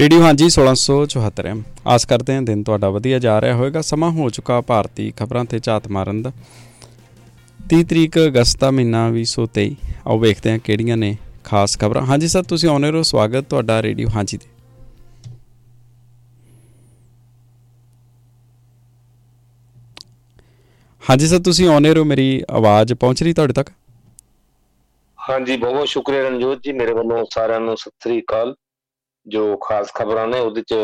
Radio ਹਾਂਜੀ 1674 M ਆਸ ਕਰਦੇ ਹਾਂ ਦਿਨ ਤੁਹਾਡਾ ਵਧੀਆ ਜਾ ਰਿਹਾ ਹੋਵੇਗਾ। ਸਮਾਂ ਹੋ ਚੁੱਕਾ ਭਾਰਤੀ ਖਬਰਾਂ ਤੇ ਝਾਤ ਮਾਰਨ ਦਾ। 30 ਤਰੀਕ ਅਗਸਤ ਦਾ ਮਹੀਨਾ 2023 ਆਓ ਵੇਖਦੇ ਹਾਂ ਕਿਹੜੀਆਂ ਨੇ ਖਾਸ ਖਬਰਾਂ। ਹਾਂਜੀ ਸਰ, ਤੁਸੀਂ ਆਉਣੇ ਰਹੋ। ਸਵਾਗਤ ਤੁਹਾਡਾ ਰੇਡੀਓ ਹਾਂਜੀ ਤੇ। ਹਾਂਜੀ ਸਰ, ਤੁਸੀਂ ਆਉਣੇ ਰਹੋ। ਮੇਰੀ ਆਵਾਜ਼ ਪਹੁੰਚ ਰਹੀ ਤੁਹਾਡੇ ਤੱਕ? ਹਾਂਜੀ ਬਹੁਤ ਬਹੁਤ ਸ਼ੁਕਰੀਆ ਰਣਜੋਤ ਜੀ। ਮੇਰੇ ਵੱਲੋਂ ਸਾਰਿਆਂ ਨੂੰ ਸਤਿ ਸ੍ਰੀ ਅਕਾਲ। ਜੋ ਖਾਸ ਖਬਰਾਂ ਨੇ, ਉਹਦੇ ਚ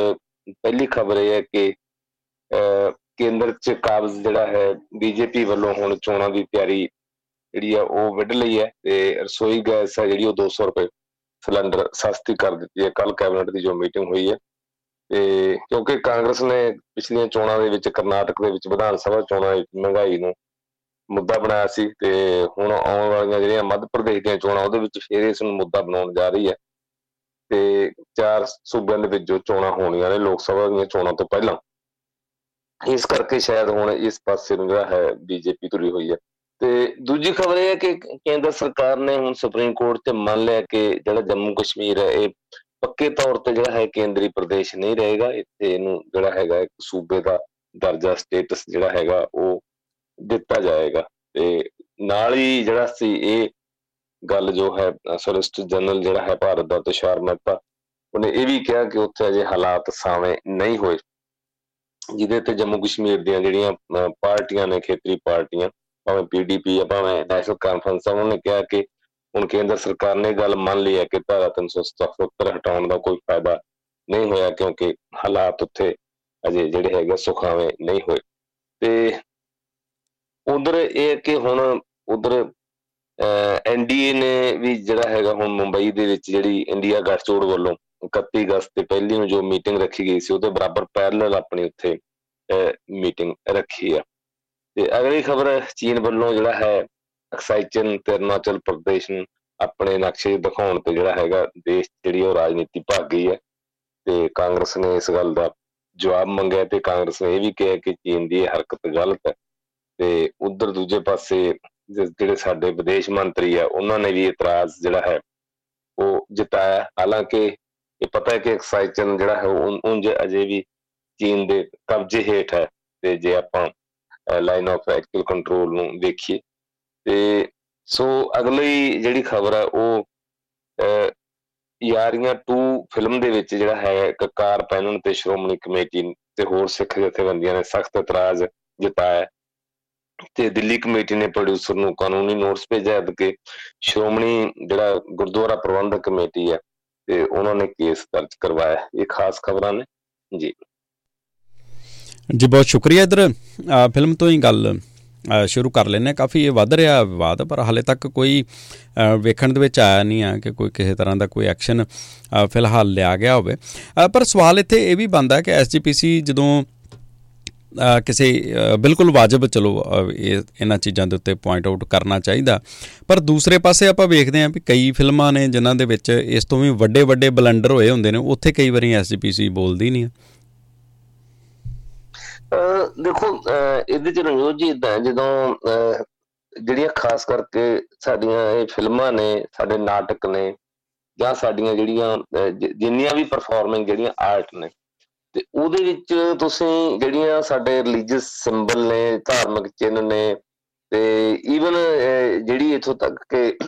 ਪਹਿਲੀ ਖਬਰ ਇਹ ਹੈ ਕਿ ਕੇਂਦਰ ਚ ਕਾਬਜ਼ ਜਿਹੜਾ ਹੈ, ਬੀਜੇਪੀ ਵੱਲੋਂ ਹੁਣ ਚੋਣਾਂ ਦੀ ਤਿਆਰੀ ਜਿਹੜੀ ਆ, ਉਹ ਵੱਢ ਲਈ ਹੈ ਤੇ ਰਸੋਈ ਗੈਸ ਹੈ ਜਿਹੜੀ ਉਹ 200 ਰੁਪਏ ਸਿਲੰਡਰ ਸਸਤੀ ਕਰ ਦਿੱਤੀ ਹੈ। ਕੱਲ ਕੈਬਨਿਟ ਦੀ ਜੋ ਮੀਟਿੰਗ ਹੋਈ ਹੈ ਤੇ ਕਿਉਂਕਿ ਕਾਂਗਰਸ ਨੇ ਪਿਛਲੀਆਂ ਚੋਣਾਂ ਦੇ ਵਿੱਚ, ਕਰਨਾਟਕ ਦੇ ਵਿੱਚ, ਵਿਧਾਨ ਸਭਾ ਚੋਣਾਂ ਵਿੱਚ ਮਹਿੰਗਾਈ ਨੂੰ ਮੁੱਦਾ ਬਣਾਇਆ ਸੀ ਤੇ ਹੁਣ ਆਉਣ ਵਾਲੀਆਂ ਜਿਹੜੀਆਂ ਮੱਧ ਪ੍ਰਦੇਸ਼ ਦੀਆਂ ਚੋਣਾਂ, ਉਹਦੇ ਵਿੱਚ ਫੇਰ ਇਸ ਨੂੰ ਮੁੱਦਾ ਬਣਾਉਣ ਜਾ ਰਹੀ ਹੈ। ਤੇ ਚਾਰ ਸੂਬਿਆਂ ਦੇ ਵਿੱਚ ਜੋ ਚੋਣਾਂ ਹੋਣੀਆਂ ਨੇ, ਲੋਕ ਸਭਾ ਦੀਆਂ ਚੋਣਾਂ ਤੋਂ ਪਹਿਲਾਂ। ਇਸ ਕਰਕੇ ਸ਼ਾਇਦ ਹੁਣ ਇਸ ਪਾਸੇ ਨੂੰ ਜਿਹੜਾ ਹੈ ਬੀਜੇਪੀ ਤੁਰੀ ਹੋਈ ਹੈ। ਤੇ ਦੂਜੀ ਖਬਰ ਇਹ ਹੈ ਕਿ ਕੇਂਦਰ ਸਰਕਾਰ ਨੇ ਹੁਣ ਸੁਪਰੀਮ ਕੋਰਟ ਤੇ ਮੰਨ ਲਿਆ ਕਿ ਜਿਹੜਾ ਜੰਮੂ ਕਸ਼ਮੀਰ ਹੈ, ਇਹ ਪੱਕੇ ਤੌਰ ਤੇ ਜਿਹੜਾ ਹੈ ਕੇਂਦਰੀ ਪ੍ਰਦੇਸ਼ ਨਹੀਂ ਰਹੇਗਾ। ਇੱਥੇ ਇਹਨੂੰ ਜਿਹੜਾ ਹੈਗਾ ਇੱਕ ਸੂਬੇ ਦਾ ਦਰਜਾ ਸਟੇਟਸ ਜਿਹੜਾ ਹੈਗਾ ਉਹ ਦਿੱਤਾ ਜਾਏਗਾ। ਤੇ ਨਾਲ ਹੀ ਜਿਹੜਾ ਸੀ ਇਹ ਗੱਲ ਜੋ ਹੈ ਸੋਲਿਸਟਰ ਜਨਰਲ ਜਿਹੜਾ ਹੈ ਭਾਰਤ ਦਾ, ਤੁਸ਼ਾਰ ਮਹਿਤਾ, ਉਹਨੇ ਇਹ ਵੀ ਕਿਹਾ ਕਿ ਉੱਥੇ ਅਜੇ ਹਾਲਾਤ ਸਾਵੇਂ ਨਹੀਂ ਹੋਏ, ਜਿਹਦੇ ਤੇ ਜੰਮੂ ਕਸ਼ਮੀਰ ਦੀਆਂ ਜਿਹੜੀਆਂ ਪਾਰਟੀਆਂ ਨੇ, ਖੇਤਰੀ ਪਾਰਟੀਆਂ, ਭਾਵੇਂ ਪੀਡੀਪੀ ਆ, ਭਾਵੇਂ ਨੈਸ਼ਨਲ ਕਾਨਫਰੰਸ ਆ, ਉਹਨਾਂ ਨੇ ਕਿਹਾ ਕਿ ਹੁਣ ਕੇਂਦਰ ਸਰਕਾਰ ਨੇ ਗੱਲ ਮੰਨ ਲਈ ਹੈ ਕਿ ਧਾਰਾ 377 ਹਟਾਉਣ ਦਾ ਕੋਈ ਫਾਇਦਾ ਨਹੀਂ ਹੋਇਆ, ਕਿਉਂਕਿ ਹਾਲਾਤ ਉੱਥੇ ਅਜੇ ਜਿਹੜੇ ਹੈਗੇ ਸੁਖਾਵੇਂ ਨਹੀਂ ਹੋਏ। ਤੇ ਉਧਰ ਇਹ ਕਿ ਹੁਣ ਉਧਰ ਐਨਡੀਏ ਨੇ ਵੀ ਜਿਹੜਾ ਹੈਗਾ ਹੁਣ ਮੁੰਬਈ ਦੇ ਵਿੱਚ ਜਿਹੜੀ ਇੰਡੀਆ ਗੱਠਜੋੜ ਵੱਲੋਂ 31 ਅਗਸਤ ਤੇ ਪਹਿਲੀ ਨੂੰ ਜੋ ਮੀਟਿੰਗ ਰੱਖੀ ਗਈ ਸੀ, ਉਹਦੇ ਬਰਾਬਰ ਪੈਰਲਲ ਆਪਣੀ ਉੱਥੇ ਮੀਟਿੰਗ ਰੱਖੀ ਆ। ਤੇ ਅਗਲੀ ਖਬਰ ਚੀਨ ਵੱਲੋਂ ਜਿਹੜਾ ਹੈ ਐਕਸਾਈਚਨ ਤੇ ਅਰੁਣਾਚਲ ਪ੍ਰਦੇਸ਼ ਨੂੰ ਆਪਣੇ ਨਕਸ਼ੇ ਦਿਖਾਉਣ ਤੇ ਜਿਹੜਾ ਹੈਗਾ ਦੇਸ਼ ਜਿਹੜੀ ਉਹ ਰਾਜਨੀਤੀ ਭੱਗ ਗਈ ਹੈ ਤੇ ਕਾਂਗਰਸ ਨੇ ਇਸ ਗੱਲ ਦਾ ਜਵਾਬ ਮੰਗਿਆ ਤੇ ਕਾਂਗਰਸ ਨੇ ਇਹ ਵੀ ਕਿਹਾ ਕਿ ਚੀਨ ਦੀ ਇਹ ਹਰਕਤ ਗਲਤ ਹੈ ਤੇ ਉਧਰ ਦੂਜੇ ਪਾਸੇ ਜਿਹੜੇ ਸਾਡੇ ਵਿਦੇਸ਼ ਮੰਤਰੀ ਆ, ਉਹਨਾਂ ਨੇ ਵੀ ਇਤਰਾਜ਼ ਜਿਹੜਾ ਹੈ, ਉਹ ਜਿਤਾਇਆ। ਹਾਲਾਂਕਿ ਇਹ ਪਤਾ ਹੈ ਕਿ ਐਕਸਾਈਚਨ ਜਿਹੜਾ ਹੈ, ਉਹ ਉਂਝ ਅਜੇ ਵੀ ਚੀਨ ਦੇ ਕਬਜ਼ੇ ਹੇਠ ਹੈ ਤੇ ਜੇ ਆਪਾਂ ਲਾਈਨ ਆਫ ਐਕਚੁਅਲ ਕੰਟਰੋਲ ਨੂੰ ਵੇਖੀਏ ਤੇ ਸੋ ਅਗਲੀ ਜਿਹੜੀ ਖਬਰ ਹੈ ਉਹ ਯਾਰੀਆਂ 2 ਫਿਲਮ ਦੇ ਵਿੱਚ ਜਿਹੜਾ ਹੈ ਕਕਾਰ ਪਹਿਨਣ ਤੇ ਸ਼੍ਰੋਮਣੀ ਕਮੇਟੀ ਤੇ ਹੋਰ ਸਿੱਖ ਜਥੇਬੰਦੀਆਂ ਨੇ ਸਖਤ ਇਤਰਾਜ਼ ਜਤਾਇਆ। ਤੇ ਦਿੱਲੀ ਕਮੇਟੀ ਨੇ ਪ੍ਰੋਡਿਊਸਰ ਨੂੰ ਕਾਨੂੰਨੀ ਨੋਟਿਸ ਭੇਜਿਆ ਕਿ ਸ਼੍ਰੋਮਣੀ ਜਿਹੜਾ ਗੁਰਦੁਆਰਾ ਪ੍ਰਬੰਧਕ ਕਮੇਟੀ ਹੈ ਤੇ ਉਹਨਾਂ ਨੇ ਕੇਸ ਦਰਜ ਕਰਵਾਇਆ ਇਹ ਖਾਸ ਖਬਰਾਂ ਨੇ। ਜੀ। ਜੀ, ਬਹੁਤ ਸ਼ੁਕਰੀਆ ਇਧਰ। ਫਿਲਮ ਤੋਂ ਹੀ ਗੱਲ ਸ਼ੁਰੂ ਕਰ ਲੈਨੇ ਕਾਫੀ ਇਹ ਵੱਧ ਰਿਹਾ ਵਿਵਾਦ, ਪਰ ਹਾਲੇ ਤੱਕ ਕੋਈ ਵੇਖਣ ਦੇ ਵਿੱਚ ਆਇਆ ਨਹੀਂ ਆ ਕਿ ਕੋਈ ਕਿਸੇ ਤਰ੍ਹਾਂ ਦਾ ਕੋਈ ਐਕਸ਼ਨ ਫਿਲਹਾਲ ਲਿਆ ਗਿਆ ਹੋਵੇ। ਪਰ ਸਵਾਲ ਇੱਥੇ ਇਹ ਵੀ ਬੰਦਾ ਕਿ ਐਸਜੀਪੀਸੀ ਜਦੋਂ ਕਿਸੇ ਬਿਲਕੁਲ ਵਾਜਬ ਚਲੋ ਇਹ, ਇਹਨਾਂ ਚੀਜ਼ਾਂ ਦੇ ਉੱਤੇ ਪੁਆਇੰਟ ਆਊਟ ਕਰਨਾ ਚਾਹੀਦਾ। ਪਰ ਦੂਸਰੇ ਪਾਸੇ ਆਪਾਂ ਵੇਖਦੇ ਆਂ ਵੀ ਕਈ ਫਿਲਮਾਂ ਨੇ ਜਿਨ੍ਹਾਂ ਦੇ ਵਿੱਚ ਇਸ ਤੋਂ ਵੀ ਵੱਡੇ ਵੱਡੇ ਬਲੰਡਰ ਹੋਏ ਹੁੰਦੇ ਨੇ, ਉੱਥੇ ਕਈ ਵਾਰੀ ਐਸਜੀਪੀਸੀ ਬੋਲਦੀ ਨਹੀਂ ਦੇਖੋ ਇਹਦੇ ਚ ਰਣਜੋਤ ਜੀ ਇਦਾਂ ਜਦੋਂ ਜਿਹੜੀਆਂ ਖਾਸ ਕਰਕੇ ਸਾਡੀਆਂ ਇਹ ਫਿਲਮਾਂ ਨੇ, ਸਾਡੇ ਨਾਟਕ ਨੇ ਜਾਂ ਸਾਡੀਆਂ ਜਿਹੜੀਆਂ ਜਿੰਨੀਆਂ ਵੀ ਪਰਫਾਰਮਿੰਗ ਜਿਹੜੀਆਂ ਆਰਟ ਨੇ ਤੇ ਉਹਦੇ ਵਿੱਚ ਤੁਸੀਂ ਜਿਹੜੀਆਂ ਸਾਡੇ ਰਿਲੀਜੀਅਸ ਸਿੰਬਲ ਨੇ, ਧਾਰਮਿਕ ਚਿੰਨ ਨੇ ਤੇ ਈਵਨ ਜਿਹੜੀ ਇਥੋਂ ਤੱਕ ਕਿ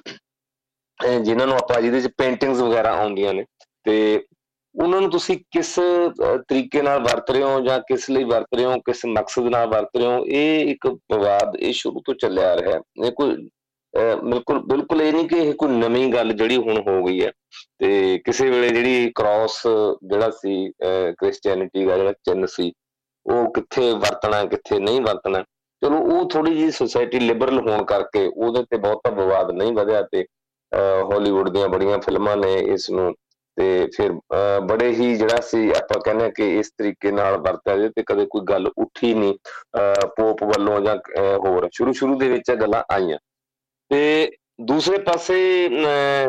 ਜਿਨ੍ਹਾਂ ਨੂੰ ਆਪਾਂ ਜਿਹਦੇ ਚ ਪੇਂਟਿੰਗਸ ਵਗੈਰਾ ਆਉਂਦੀਆਂ ਨੇ ਤੇ ਉਹਨਾਂ ਨੂੰ ਤੁਸੀਂ ਕਿਸ ਤਰੀਕੇ ਨਾਲ ਵਰਤ ਰਹੇ ਹੋ ਜਾਂ ਕਿਸ ਲਈ ਵਰਤ ਰਹੇ ਹੋ, ਕਿਸ ਮਕਸਦ ਨਾਲ ਵਰਤ ਰਹੇ ਹੋ, ਇਹ ਇੱਕ ਵਿਵਾਦ ਇਹ ਸ਼ੁਰੂ ਤੋਂ ਚੱਲਿਆ ਆ ਰਿਹਾ ਹੈ। ਇਹ ਕੋਈ ਬਿਲਕੁਲ ਬਿਲਕੁਲ ਇਹ ਨਹੀਂ ਕਿ ਇਹ ਕੋਈ ਨਵੀਂ ਗੱਲ ਜਿਹੜੀ ਹੁਣ ਹੋ ਗਈ ਹੈ ਤੇ ਕਿਸੇ ਵੇਲੇ ਜਿਹੜੀ ਕ੍ਰਾਸ ਜਿਹੜਾ ਸੀ ਕ੍ਰਿਸਚੀਅਨਿਟੀ ਦਾ ਜਿਹੜਾ ਚਿੰਨ ਸੀ, ਉਹ ਕਿੱਥੇ ਵਰਤਣਾ, ਕਿੱਥੇ ਨਹੀਂ ਵਰਤਣਾ, ਚਲੋ ਉਹ ਥੋੜੀ ਜੀ ਸੋਸਾਇਟੀ ਲਿਬਰਲ ਹੋਣ ਕਰਕੇ ਉਹਦੇ ਤੇ ਬਹੁਤਾ ਵਿਵਾਦ ਨਹੀਂ ਵਧਿਆ ਤੇ ਹਾਲੀਵੁੱਡ ਦੀਆਂ ਬੜੀਆਂ ਫਿਲਮਾਂ ਨੇ ਇਸ ਨੂੰ ਤੇ ਫਿਰ ਬੜੇ ਹੀ ਜਿਹੜਾ ਸੀ ਆਪਾਂ ਕਹਿੰਦੇ ਕਿ ਇਸ ਤਰੀਕੇ ਨਾਲ ਵਰਤਿਆ ਜੇ ਤੇ ਕਦੇ ਕੋਈ ਗੱਲ ਉੱਠੀ ਨਹੀਂ ਪੋਪ ਵੱਲੋਂ ਜਾਂ ਹੋਰ ਸ਼ੁਰੂ ਸ਼ੁਰੂ ਦੇ ਵਿੱਚ ਇਹ ਗੱਲਾਂ ਆਈਆਂ। ਤੇ ਦੂਸਰੇ ਪਾਸੇ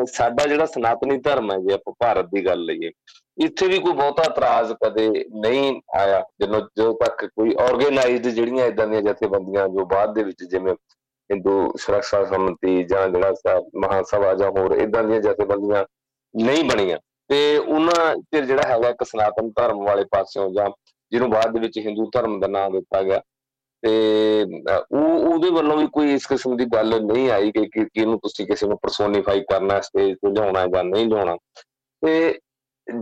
ਸਾਡਾ ਜਿਹੜਾ ਸਨਾਤਨੀ ਧਰਮ ਹੈ ਜੇ ਆਪਾਂ ਭਾਰਤ ਦੀ ਗੱਲ ਲਈਏ, ਇੱਥੇ ਵੀ ਕੋਈ ਬਹੁਤਾ ਇਤਰਾਜ਼ ਕਦੇ ਨਹੀਂ ਆਇਆ ਜਦੋਂ ਜਦੋਂ ਤੱਕ ਕੋਈ ਆਰਗੇਨਾਈਜ਼ਡ ਜਿਹੜੀਆਂ ਇਦਾਂ ਦੀਆਂ ਜਥੇਬੰਦੀਆਂ ਜੋ ਬਾਅਦ ਦੇ ਵਿੱਚ ਜਿਵੇਂ ਹਿੰਦੂ ਸੁਰੱਖਿਆ ਸਮਿਤੀ ਜਾਂ ਜਿਹੜਾ ਮਹਾਸਭਾ ਜਾਂ ਹੋਰ ਇਦਾਂ ਦੀਆਂ ਜਥੇਬੰਦੀਆਂ ਨਹੀਂ ਬਣੀਆਂ, ਤੇ ਉਹਨਾਂ ਤੇ ਜਿਹੜਾ ਹੈਗਾ ਇੱਕ ਸਨਾਤਨ ਧਰਮ ਵਾਲੇ ਪਾਸਿਓਂ ਜਾਂ ਜਿਹਨੂੰ ਬਾਅਦ ਦੇ ਵਿੱਚ ਹਿੰਦੂ ਧਰਮ ਦਾ ਨਾਮ ਦਿੱਤਾ ਗਿਆ ਤੇ ਉਹ, ਉਹਦੇ ਵੱਲੋਂ ਵੀ ਕੋਈ ਇਸ ਕਿਸਮ ਦੀ ਗੱਲ ਨਹੀਂ ਆਈ ਕਿ ਕਿ ਇਹਨੂੰ ਤੁਸੀਂ ਕਿਸੇ ਨੂੰ ਪਰਸੋਨੀਫਾਈ ਕਰਨਾ ਸਟੇਜ ਤੇ ਲਿਆਉਣਾ ਜਾਂ ਨਹੀਂ ਲਿਆਉਣਾ। ਤੇ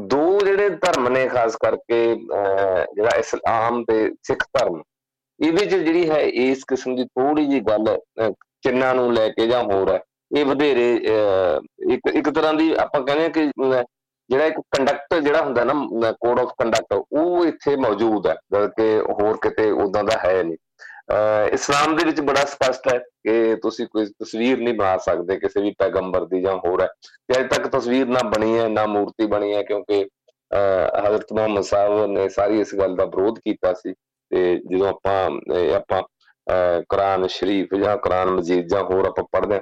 ਦੋ ਜਿਹੜੇ ਧਰਮ ਨੇ ਖਾਸ ਕਰਕੇ ਜਿਹੜਾ ਇਸਲਾਮ ਤੇ ਸਿੱਖ ਧਰਮ, ਇਹਦੇ ਚ ਜਿਹੜੀ ਹੈ ਇਸ ਕਿਸਮ ਦੀ ਥੋੜੀ ਜੀ ਗੱਲ ਚਿੰਨਾਂ ਨੂੰ ਲੈ ਕੇ ਜਾਂ ਹੋਰ ਹੈ, ਇਹ ਵਧੇਰੇ ਇੱਕ ਇੱਕ ਤਰ੍ਹਾਂ ਦੀ ਆਪਾਂ ਕਹਿੰਦੇ ਕਿ ਜਿਹੜਾ ਇੱਕ ਕੰਡਕਟ ਜਿਹੜਾ ਹੁੰਦਾ ਨਾ ਕੋਡ ਆਫ ਕੰਡਕਟ ਉਹ ਇੱਥੇ ਮੌਜੂਦ ਹੈ ਕਿ ਹੋਰ ਕਿਤੇ ਉਦਾਂ ਦਾ ਹੈ ਨਹੀਂ। ਇਸਲਾਮ ਦੇ ਵਿੱਚ ਬੜਾ ਸਪਸ਼ਟ ਹੈ ਕਿ ਤੁਸੀਂ ਕੋਈ ਤਸਵੀਰ ਨਹੀਂ ਬਣਾ ਸਕਦੇ, ਕਿਸੇ ਵੀ ਪੈਗੰਬਰ ਦੀ ਜਾਂ ਹੋਰ ਹੈ। ਤੇ ਅਜੇ ਤੱਕ ਤਸਵੀਰ ਨਾ ਬਣੀ ਹੈ, ਨਾ ਮੂਰਤੀ ਬਣੀ ਹੈ, ਕਿਉਂਕਿ ਹਜ਼ਰਤ ਮੁਹੰਮਦ ਸਾਹਿਬ ਨੇ ਸਾਰੀ ਇਸ ਗੱਲ ਦਾ ਵਿਰੋਧ ਕੀਤਾ ਸੀ ਤੇ ਜਦੋਂ ਆਪਾਂ ਆਪਾਂ ਕੁਰਾਨ ਸ਼ਰੀਫ ਜਾਂ ਕੁਰਾਨ ਮਜੀਦ ਜਾਂ ਹੋਰ ਆਪਾਂ ਪੜ੍ਹਦੇ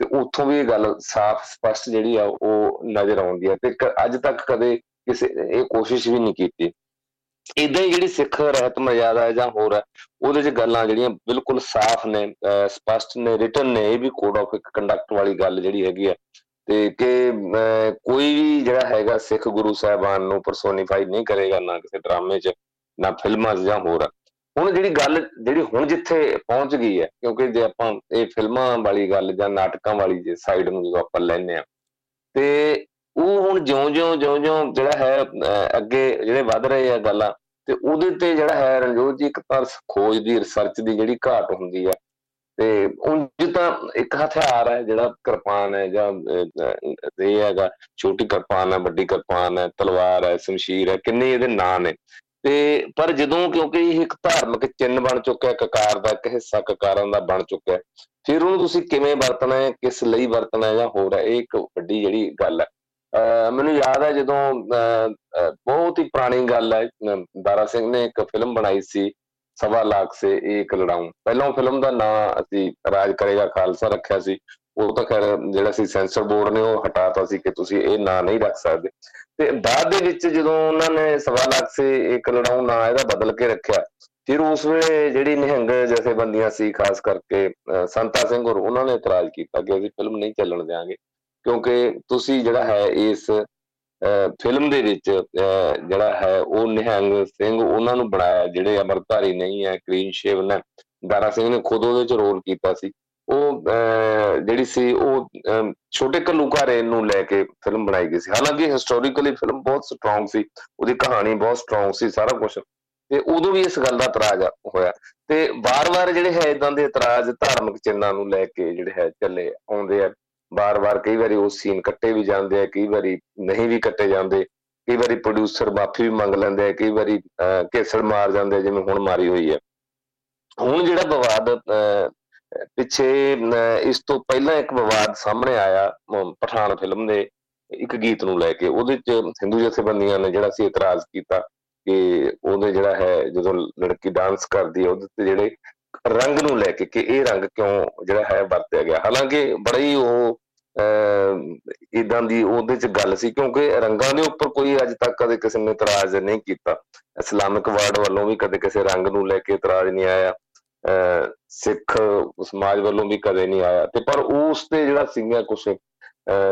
ਤੇ ਉੱਥੋਂ ਵੀ ਇਹ ਗੱਲ ਸਾਫ਼, ਸਪਸ਼ਟ ਜਿਹੜੀ ਆ, ਉਹ ਨਜ਼ਰ ਆਉਂਦੀ ਹੈ। ਤੇ ਅੱਜ ਤੱਕ ਕਦੇ ਕਿਸੇ, ਇਹ ਕੋਸ਼ਿਸ਼ ਵੀ ਨਹੀਂ ਕੀਤੀ। ਇਦਾਂ ਹੀ ਜਿਹੜੀ ਸਿੱਖ ਰਹਿਤ ਮਰਿਆਦਾ ਹੈ ਜਾਂ ਹੋਰ ਹੈ, ਉਹਦੇ 'ਚ ਗੱਲਾਂ ਜਿਹੜੀਆਂ ਬਿਲਕੁਲ ਸਾਫ਼ ਨੇ ਸਪਸ਼ਟ ਨੇ ਰਿਟਨ ਨੇ, ਇਹ ਵੀ ਕੋਡ ਆਫ ਕੰਡਕਟ ਵਾਲੀ ਗੱਲ ਜਿਹੜੀ ਹੈਗੀ ਹੈ ਤੇ ਕਿ ਕੋਈ ਵੀ ਜਿਹੜਾ ਹੈਗਾ ਸਿੱਖ ਗੁਰੂ ਸਾਹਿਬਾਨ ਨੂੰ ਪਰਸੋਨੀਫਾਈ ਨਹੀਂ ਕਰੇਗਾ ਨਾ ਕਿਸੇ ਡਰਾਮੇ 'ਚ, ਨਾ ਫਿਲਮਾਂ 'ਚ ਜਾਂ ਹੋਰ। ਹੁਣ ਜਿਹੜੀ ਗੱਲ, ਜਿਹੜੀ ਹੁਣ ਜਿੱਥੇ ਪਹੁੰਚ ਗਈ ਹੈ, ਕਿਉਂਕਿ ਜੇ ਆਪਾਂ ਇਹ ਫਿਲਮਾਂ ਵਾਲੀ ਗੱਲ ਜਾਂ ਨਾਟਕਾਂ ਵਾਲੀ ਜੇ ਸਾਈਡ ਨੂੰ ਜਦੋਂ ਆਪਾਂ ਲੈਨੇ ਆ ਤੇ ਉਹ ਹੁਣ ਜਿਉਂ-ਜਿਉਂ ਜਿਉਂ-ਜਿਉਂ ਜਿਹੜਾ ਹੈ ਅੱਗੇ ਜਿਹੜੇ ਵੱਧ ਰਹੇ ਆ ਗੱਲਾਂ, ਤੇ ਉਹਦੇ ਤੇ ਜਿਹੜਾ ਹੈ ਰਣਜੋਤ ਜੀ ਇੱਕ ਤਾਂ ਖੋਜ ਦੀ ਰਿਸਰਚ ਦੀ ਜਿਹੜੀ ਘਾਟ ਹੁੰਦੀ ਆ। ਤੇ ਉਂਝ ਤਾਂ ਇੱਕ ਹਥਿਆਰ ਹੈ ਜਿਹੜਾ ਕਿਰਪਾਨ ਹੈ, ਜਾਂ ਇਹ ਹੈਗਾ, ਛੋਟੀ ਕਿਰਪਾਨ ਹੈ, ਵੱਡੀ ਕਿਰਪਾਨ ਹੈ, ਤਲਵਾਰ ਹੈ, ਸ਼ਮਸ਼ੀਰ ਹੈ, ਕਿੰਨੇ ਇਹਦੇ ਨਾਂ ਨੇ। ਤੇ ਪਰ ਜਦੋਂ ਕਿਉਂਕਿ ਇਹ ਇੱਕ ਧਾਰਮਿਕ ਚਿੰਨ ਬਣ ਚੁੱਕਿਆ, ਕਕਾਰ ਦਾ, ਇੱਕ ਹਿੱਸਾ ਕਕਾਰਾਂ ਦਾ ਬਣ ਚੁੱਕਿਆ, ਫਿਰ ਉਹਨੂੰ ਤੁਸੀਂ ਕਿਵੇਂ ਵਰਤਣਾ ਹੈ, ਕਿਸ ਲਈ ਵਰਤਣਾ ਹੈ, ਜਾਂ ਹੋਰ ਹੈ, ਇਹ ਇੱਕ ਵੱਡੀ ਜਿਹੜੀ ਗੱਲ ਹੈ। ਮੈਨੂੰ ਯਾਦ ਹੈ ਜਦੋਂ ਬਹੁਤ ਹੀ ਪੁਰਾਣੀ ਗੱਲ ਹੈ ਦਾਰਾ ਸਿੰਘ ਨੇ ਇੱਕ ਫਿਲਮ ਬਣਾਈ ਸੀ, ਸਵਾ ਲੱਖ ਸੇ ਇੱਕ ਲੜਾਉਂ। ਪਹਿਲਾਂ ਫਿਲਮ ਦਾ ਨਾਮ ਅਸੀਂ ਰਾਜ ਕਰੇਗਾ ਖਾਲਸਾ ਰੱਖਿਆ ਸੀ, ਉਹ ਤਾਂ ਖੈਰ ਜਿਹੜਾ ਸੀ ਸੈਂਸਰ ਬੋਰਡ ਨੇ ਉਹ ਹਟਾਤਾ ਸੀ ਕਿ ਤੁਸੀਂ ਇਹ ਨਾਂ ਨਹੀਂ ਰੱਖ ਸਕਦੇ। ਤੇ ਬਾਅਦ ਦੇ ਵਿੱਚ ਜਦੋਂ ਉਹਨਾਂ ਨੇ ਸਵਾ ਲੱਖ ਸੇ ਇੱਕ ਲੜਾਉਂ ਨਾਂ ਇਹਦਾ ਬਦਲ ਕੇ ਰੱਖਿਆ, ਫਿਰ ਉਸ ਵੇਲੇ ਜਿਹੜੀ ਨਿਹੰਗ ਜਥੇਬੰਦੀਆਂ ਸੀ, ਖਾਸ ਕਰਕੇ ਸੰਤਾ ਸਿੰਘ ਹੋਰ ਉਹਨਾਂ ਨੇ ਇਤਰਾਜ਼ ਕੀਤਾ ਕਿ ਅਸੀਂ ਫਿਲਮ ਨਹੀਂ ਚੱਲਣ ਦੇਵਾਂਗੇ ਕਿਉਂਕਿ ਤੁਸੀਂ ਜਿਹੜਾ ਹੈ ਇਸ ਫਿਲਮ ਦੇ ਵਿੱਚ ਜਿਹੜਾ ਹੈ ਉਹ ਨਿਹੰਗ ਸਿੰਘ ਉਹਨਾਂ ਨੂੰ ਬਣਾਇਆ, ਜਿਹੜੇ ਅਮਰਧਾਰੀ ਨਹੀਂ ਹੈ ਕਲੀਨ ਸ਼ੇਵ ਨੇ, ਦਾਰਾ ਸਿੰਘ ਨੇ ਖੁਦ ਉਹਦੇ ਚ ਰੋਲ ਕੀਤਾ ਸੀ। ਉਹ ਜਿਹੜੀ ਸੀ ਉਹ ਛੋਟੇ ਕਲੂਕਾਰੇ ਨੂੰ ਲੈ ਕੇ ਫਿਲਮ ਬਣਾਈ ਗਈ ਸੀ। ਹਾਲਾਂਕਿ ਹਿਸਟੋਰੀਕਲੀ ਫਿਲਮ ਬਹੁਤ ਸਟਰੋਂਗ ਸੀ, ਉਹਦੀ ਕਹਾਣੀ ਬਹੁਤ ਸਟਰੋਂਗ ਸੀ, ਸਾਰਾ ਕੁਝ ਤੇ ਉਦੋਂ ਵੀ ਇਸ ਗੱਲ ਦਾ ਇਤਰਾਜ਼ ਹੋਇਆ। ਤੇ ਵਾਰ-ਵਾਰ ਜਿਹੜੇ ਹੈ ਇਦਾਂ ਦੇ ਇਤਰਾਜ਼ ਧਾਰਮਿਕ ਚਿੰਨਾਂ ਨੂੰ ਲੈ ਕੇ ਜਿਹੜੇ ਹੈ ਚੱਲੇ, ਆਉਂਦੇ ਆ। ਬਾਰ-ਬਾਰ ਕਈ ਵਾਰੀ ਉਹ ਸੀਨ ਕੱਟੇ ਵੀ ਜਾਂਦੇ ਆ, ਕਈ ਵਾਰੀ ਨਹੀਂ ਵੀ ਕੱਟੇ ਜਾਂਦੇ। ਕਈ ਵਾਰੀ ਪ੍ਰੋਡਿਊਸਰ ਮਾਫੀ ਵੀ ਮੰਗ ਲੈਂਦੇ ਆ, ਕਈ ਵਾਰੀ ਕੇਸਲ ਮਾਰ ਜਾਂਦੇ ਜਿਵੇਂ ਹੁਣ ਮਾਰੀ ਹੋਈ ਹੈ ਹੁਣ ਜਿਹੜਾ ਵਿਵਾਦ ਪਿੱਛੇ ਇਸ ਤੋਂ ਪਹਿਲਾਂ ਇੱਕ ਵਿਵਾਦ ਸਾਹਮਣੇ ਆਇਆ ਪਠਾਨ ਫਿਲਮ ਦੇ ਇੱਕ ਗੀਤ ਨੂੰ ਲੈ ਕੇ, ਉਹਦੇ ਚ ਹਿੰਦੂ ਜਥੇਬੰਦੀਆਂ ਨੇ ਜਿਹੜਾ ਸੀ ਇਤਰਾਜ਼ ਕੀਤਾ ਕਿ ਉਹਦੇ ਜਿਹੜਾ ਹੈ, ਜਦੋਂ ਲੜਕੀ ਡਾਂਸ ਕਰਦੀ ਹੈ ਉਹਦੇ ਤੇ ਜਿਹੜੇ ਰੰਗ ਨੂੰ ਲੈ ਕੇ, ਕਿ ਇਹ ਰੰਗ ਕਿਉਂ ਜਿਹੜਾ ਹੈ ਵਰਤਿਆ ਗਿਆ। ਹਾਲਾਂਕਿ ਬੜੀ ਉਹ ਇਦਾਂ ਦੀ ਉਹਦੇ ਚ ਗੱਲ ਸੀ, ਕਿਉਂਕਿ ਰੰਗਾਂ ਦੇ ਉੱਪਰ ਕੋਈ ਅੱਜ ਤੱਕ ਕਦੇ ਕਿਸੇ ਨੇ ਇਤਰਾਜ਼ ਨਹੀਂ ਕੀਤਾ। ਇਸਲਾਮਿਕ ਵਰਡ ਵੱਲੋਂ ਵੀ ਕਦੇ ਕਿਸੇ ਰੰਗ ਨੂੰ ਲੈ ਕੇ ਇਤਰਾਜ਼ ਨਹੀਂ ਆਇਆ। ਸਿੱਖ ਸਮਾਜ ਵੱਲੋਂ ਵੀ ਕਦੇ ਨਹੀਂ ਆਇਆ। ਤੇ ਪਰ ਉਸ ਤੇ ਜਿਹੜਾ ਸਿੰਘਾਂ ਕੁਛ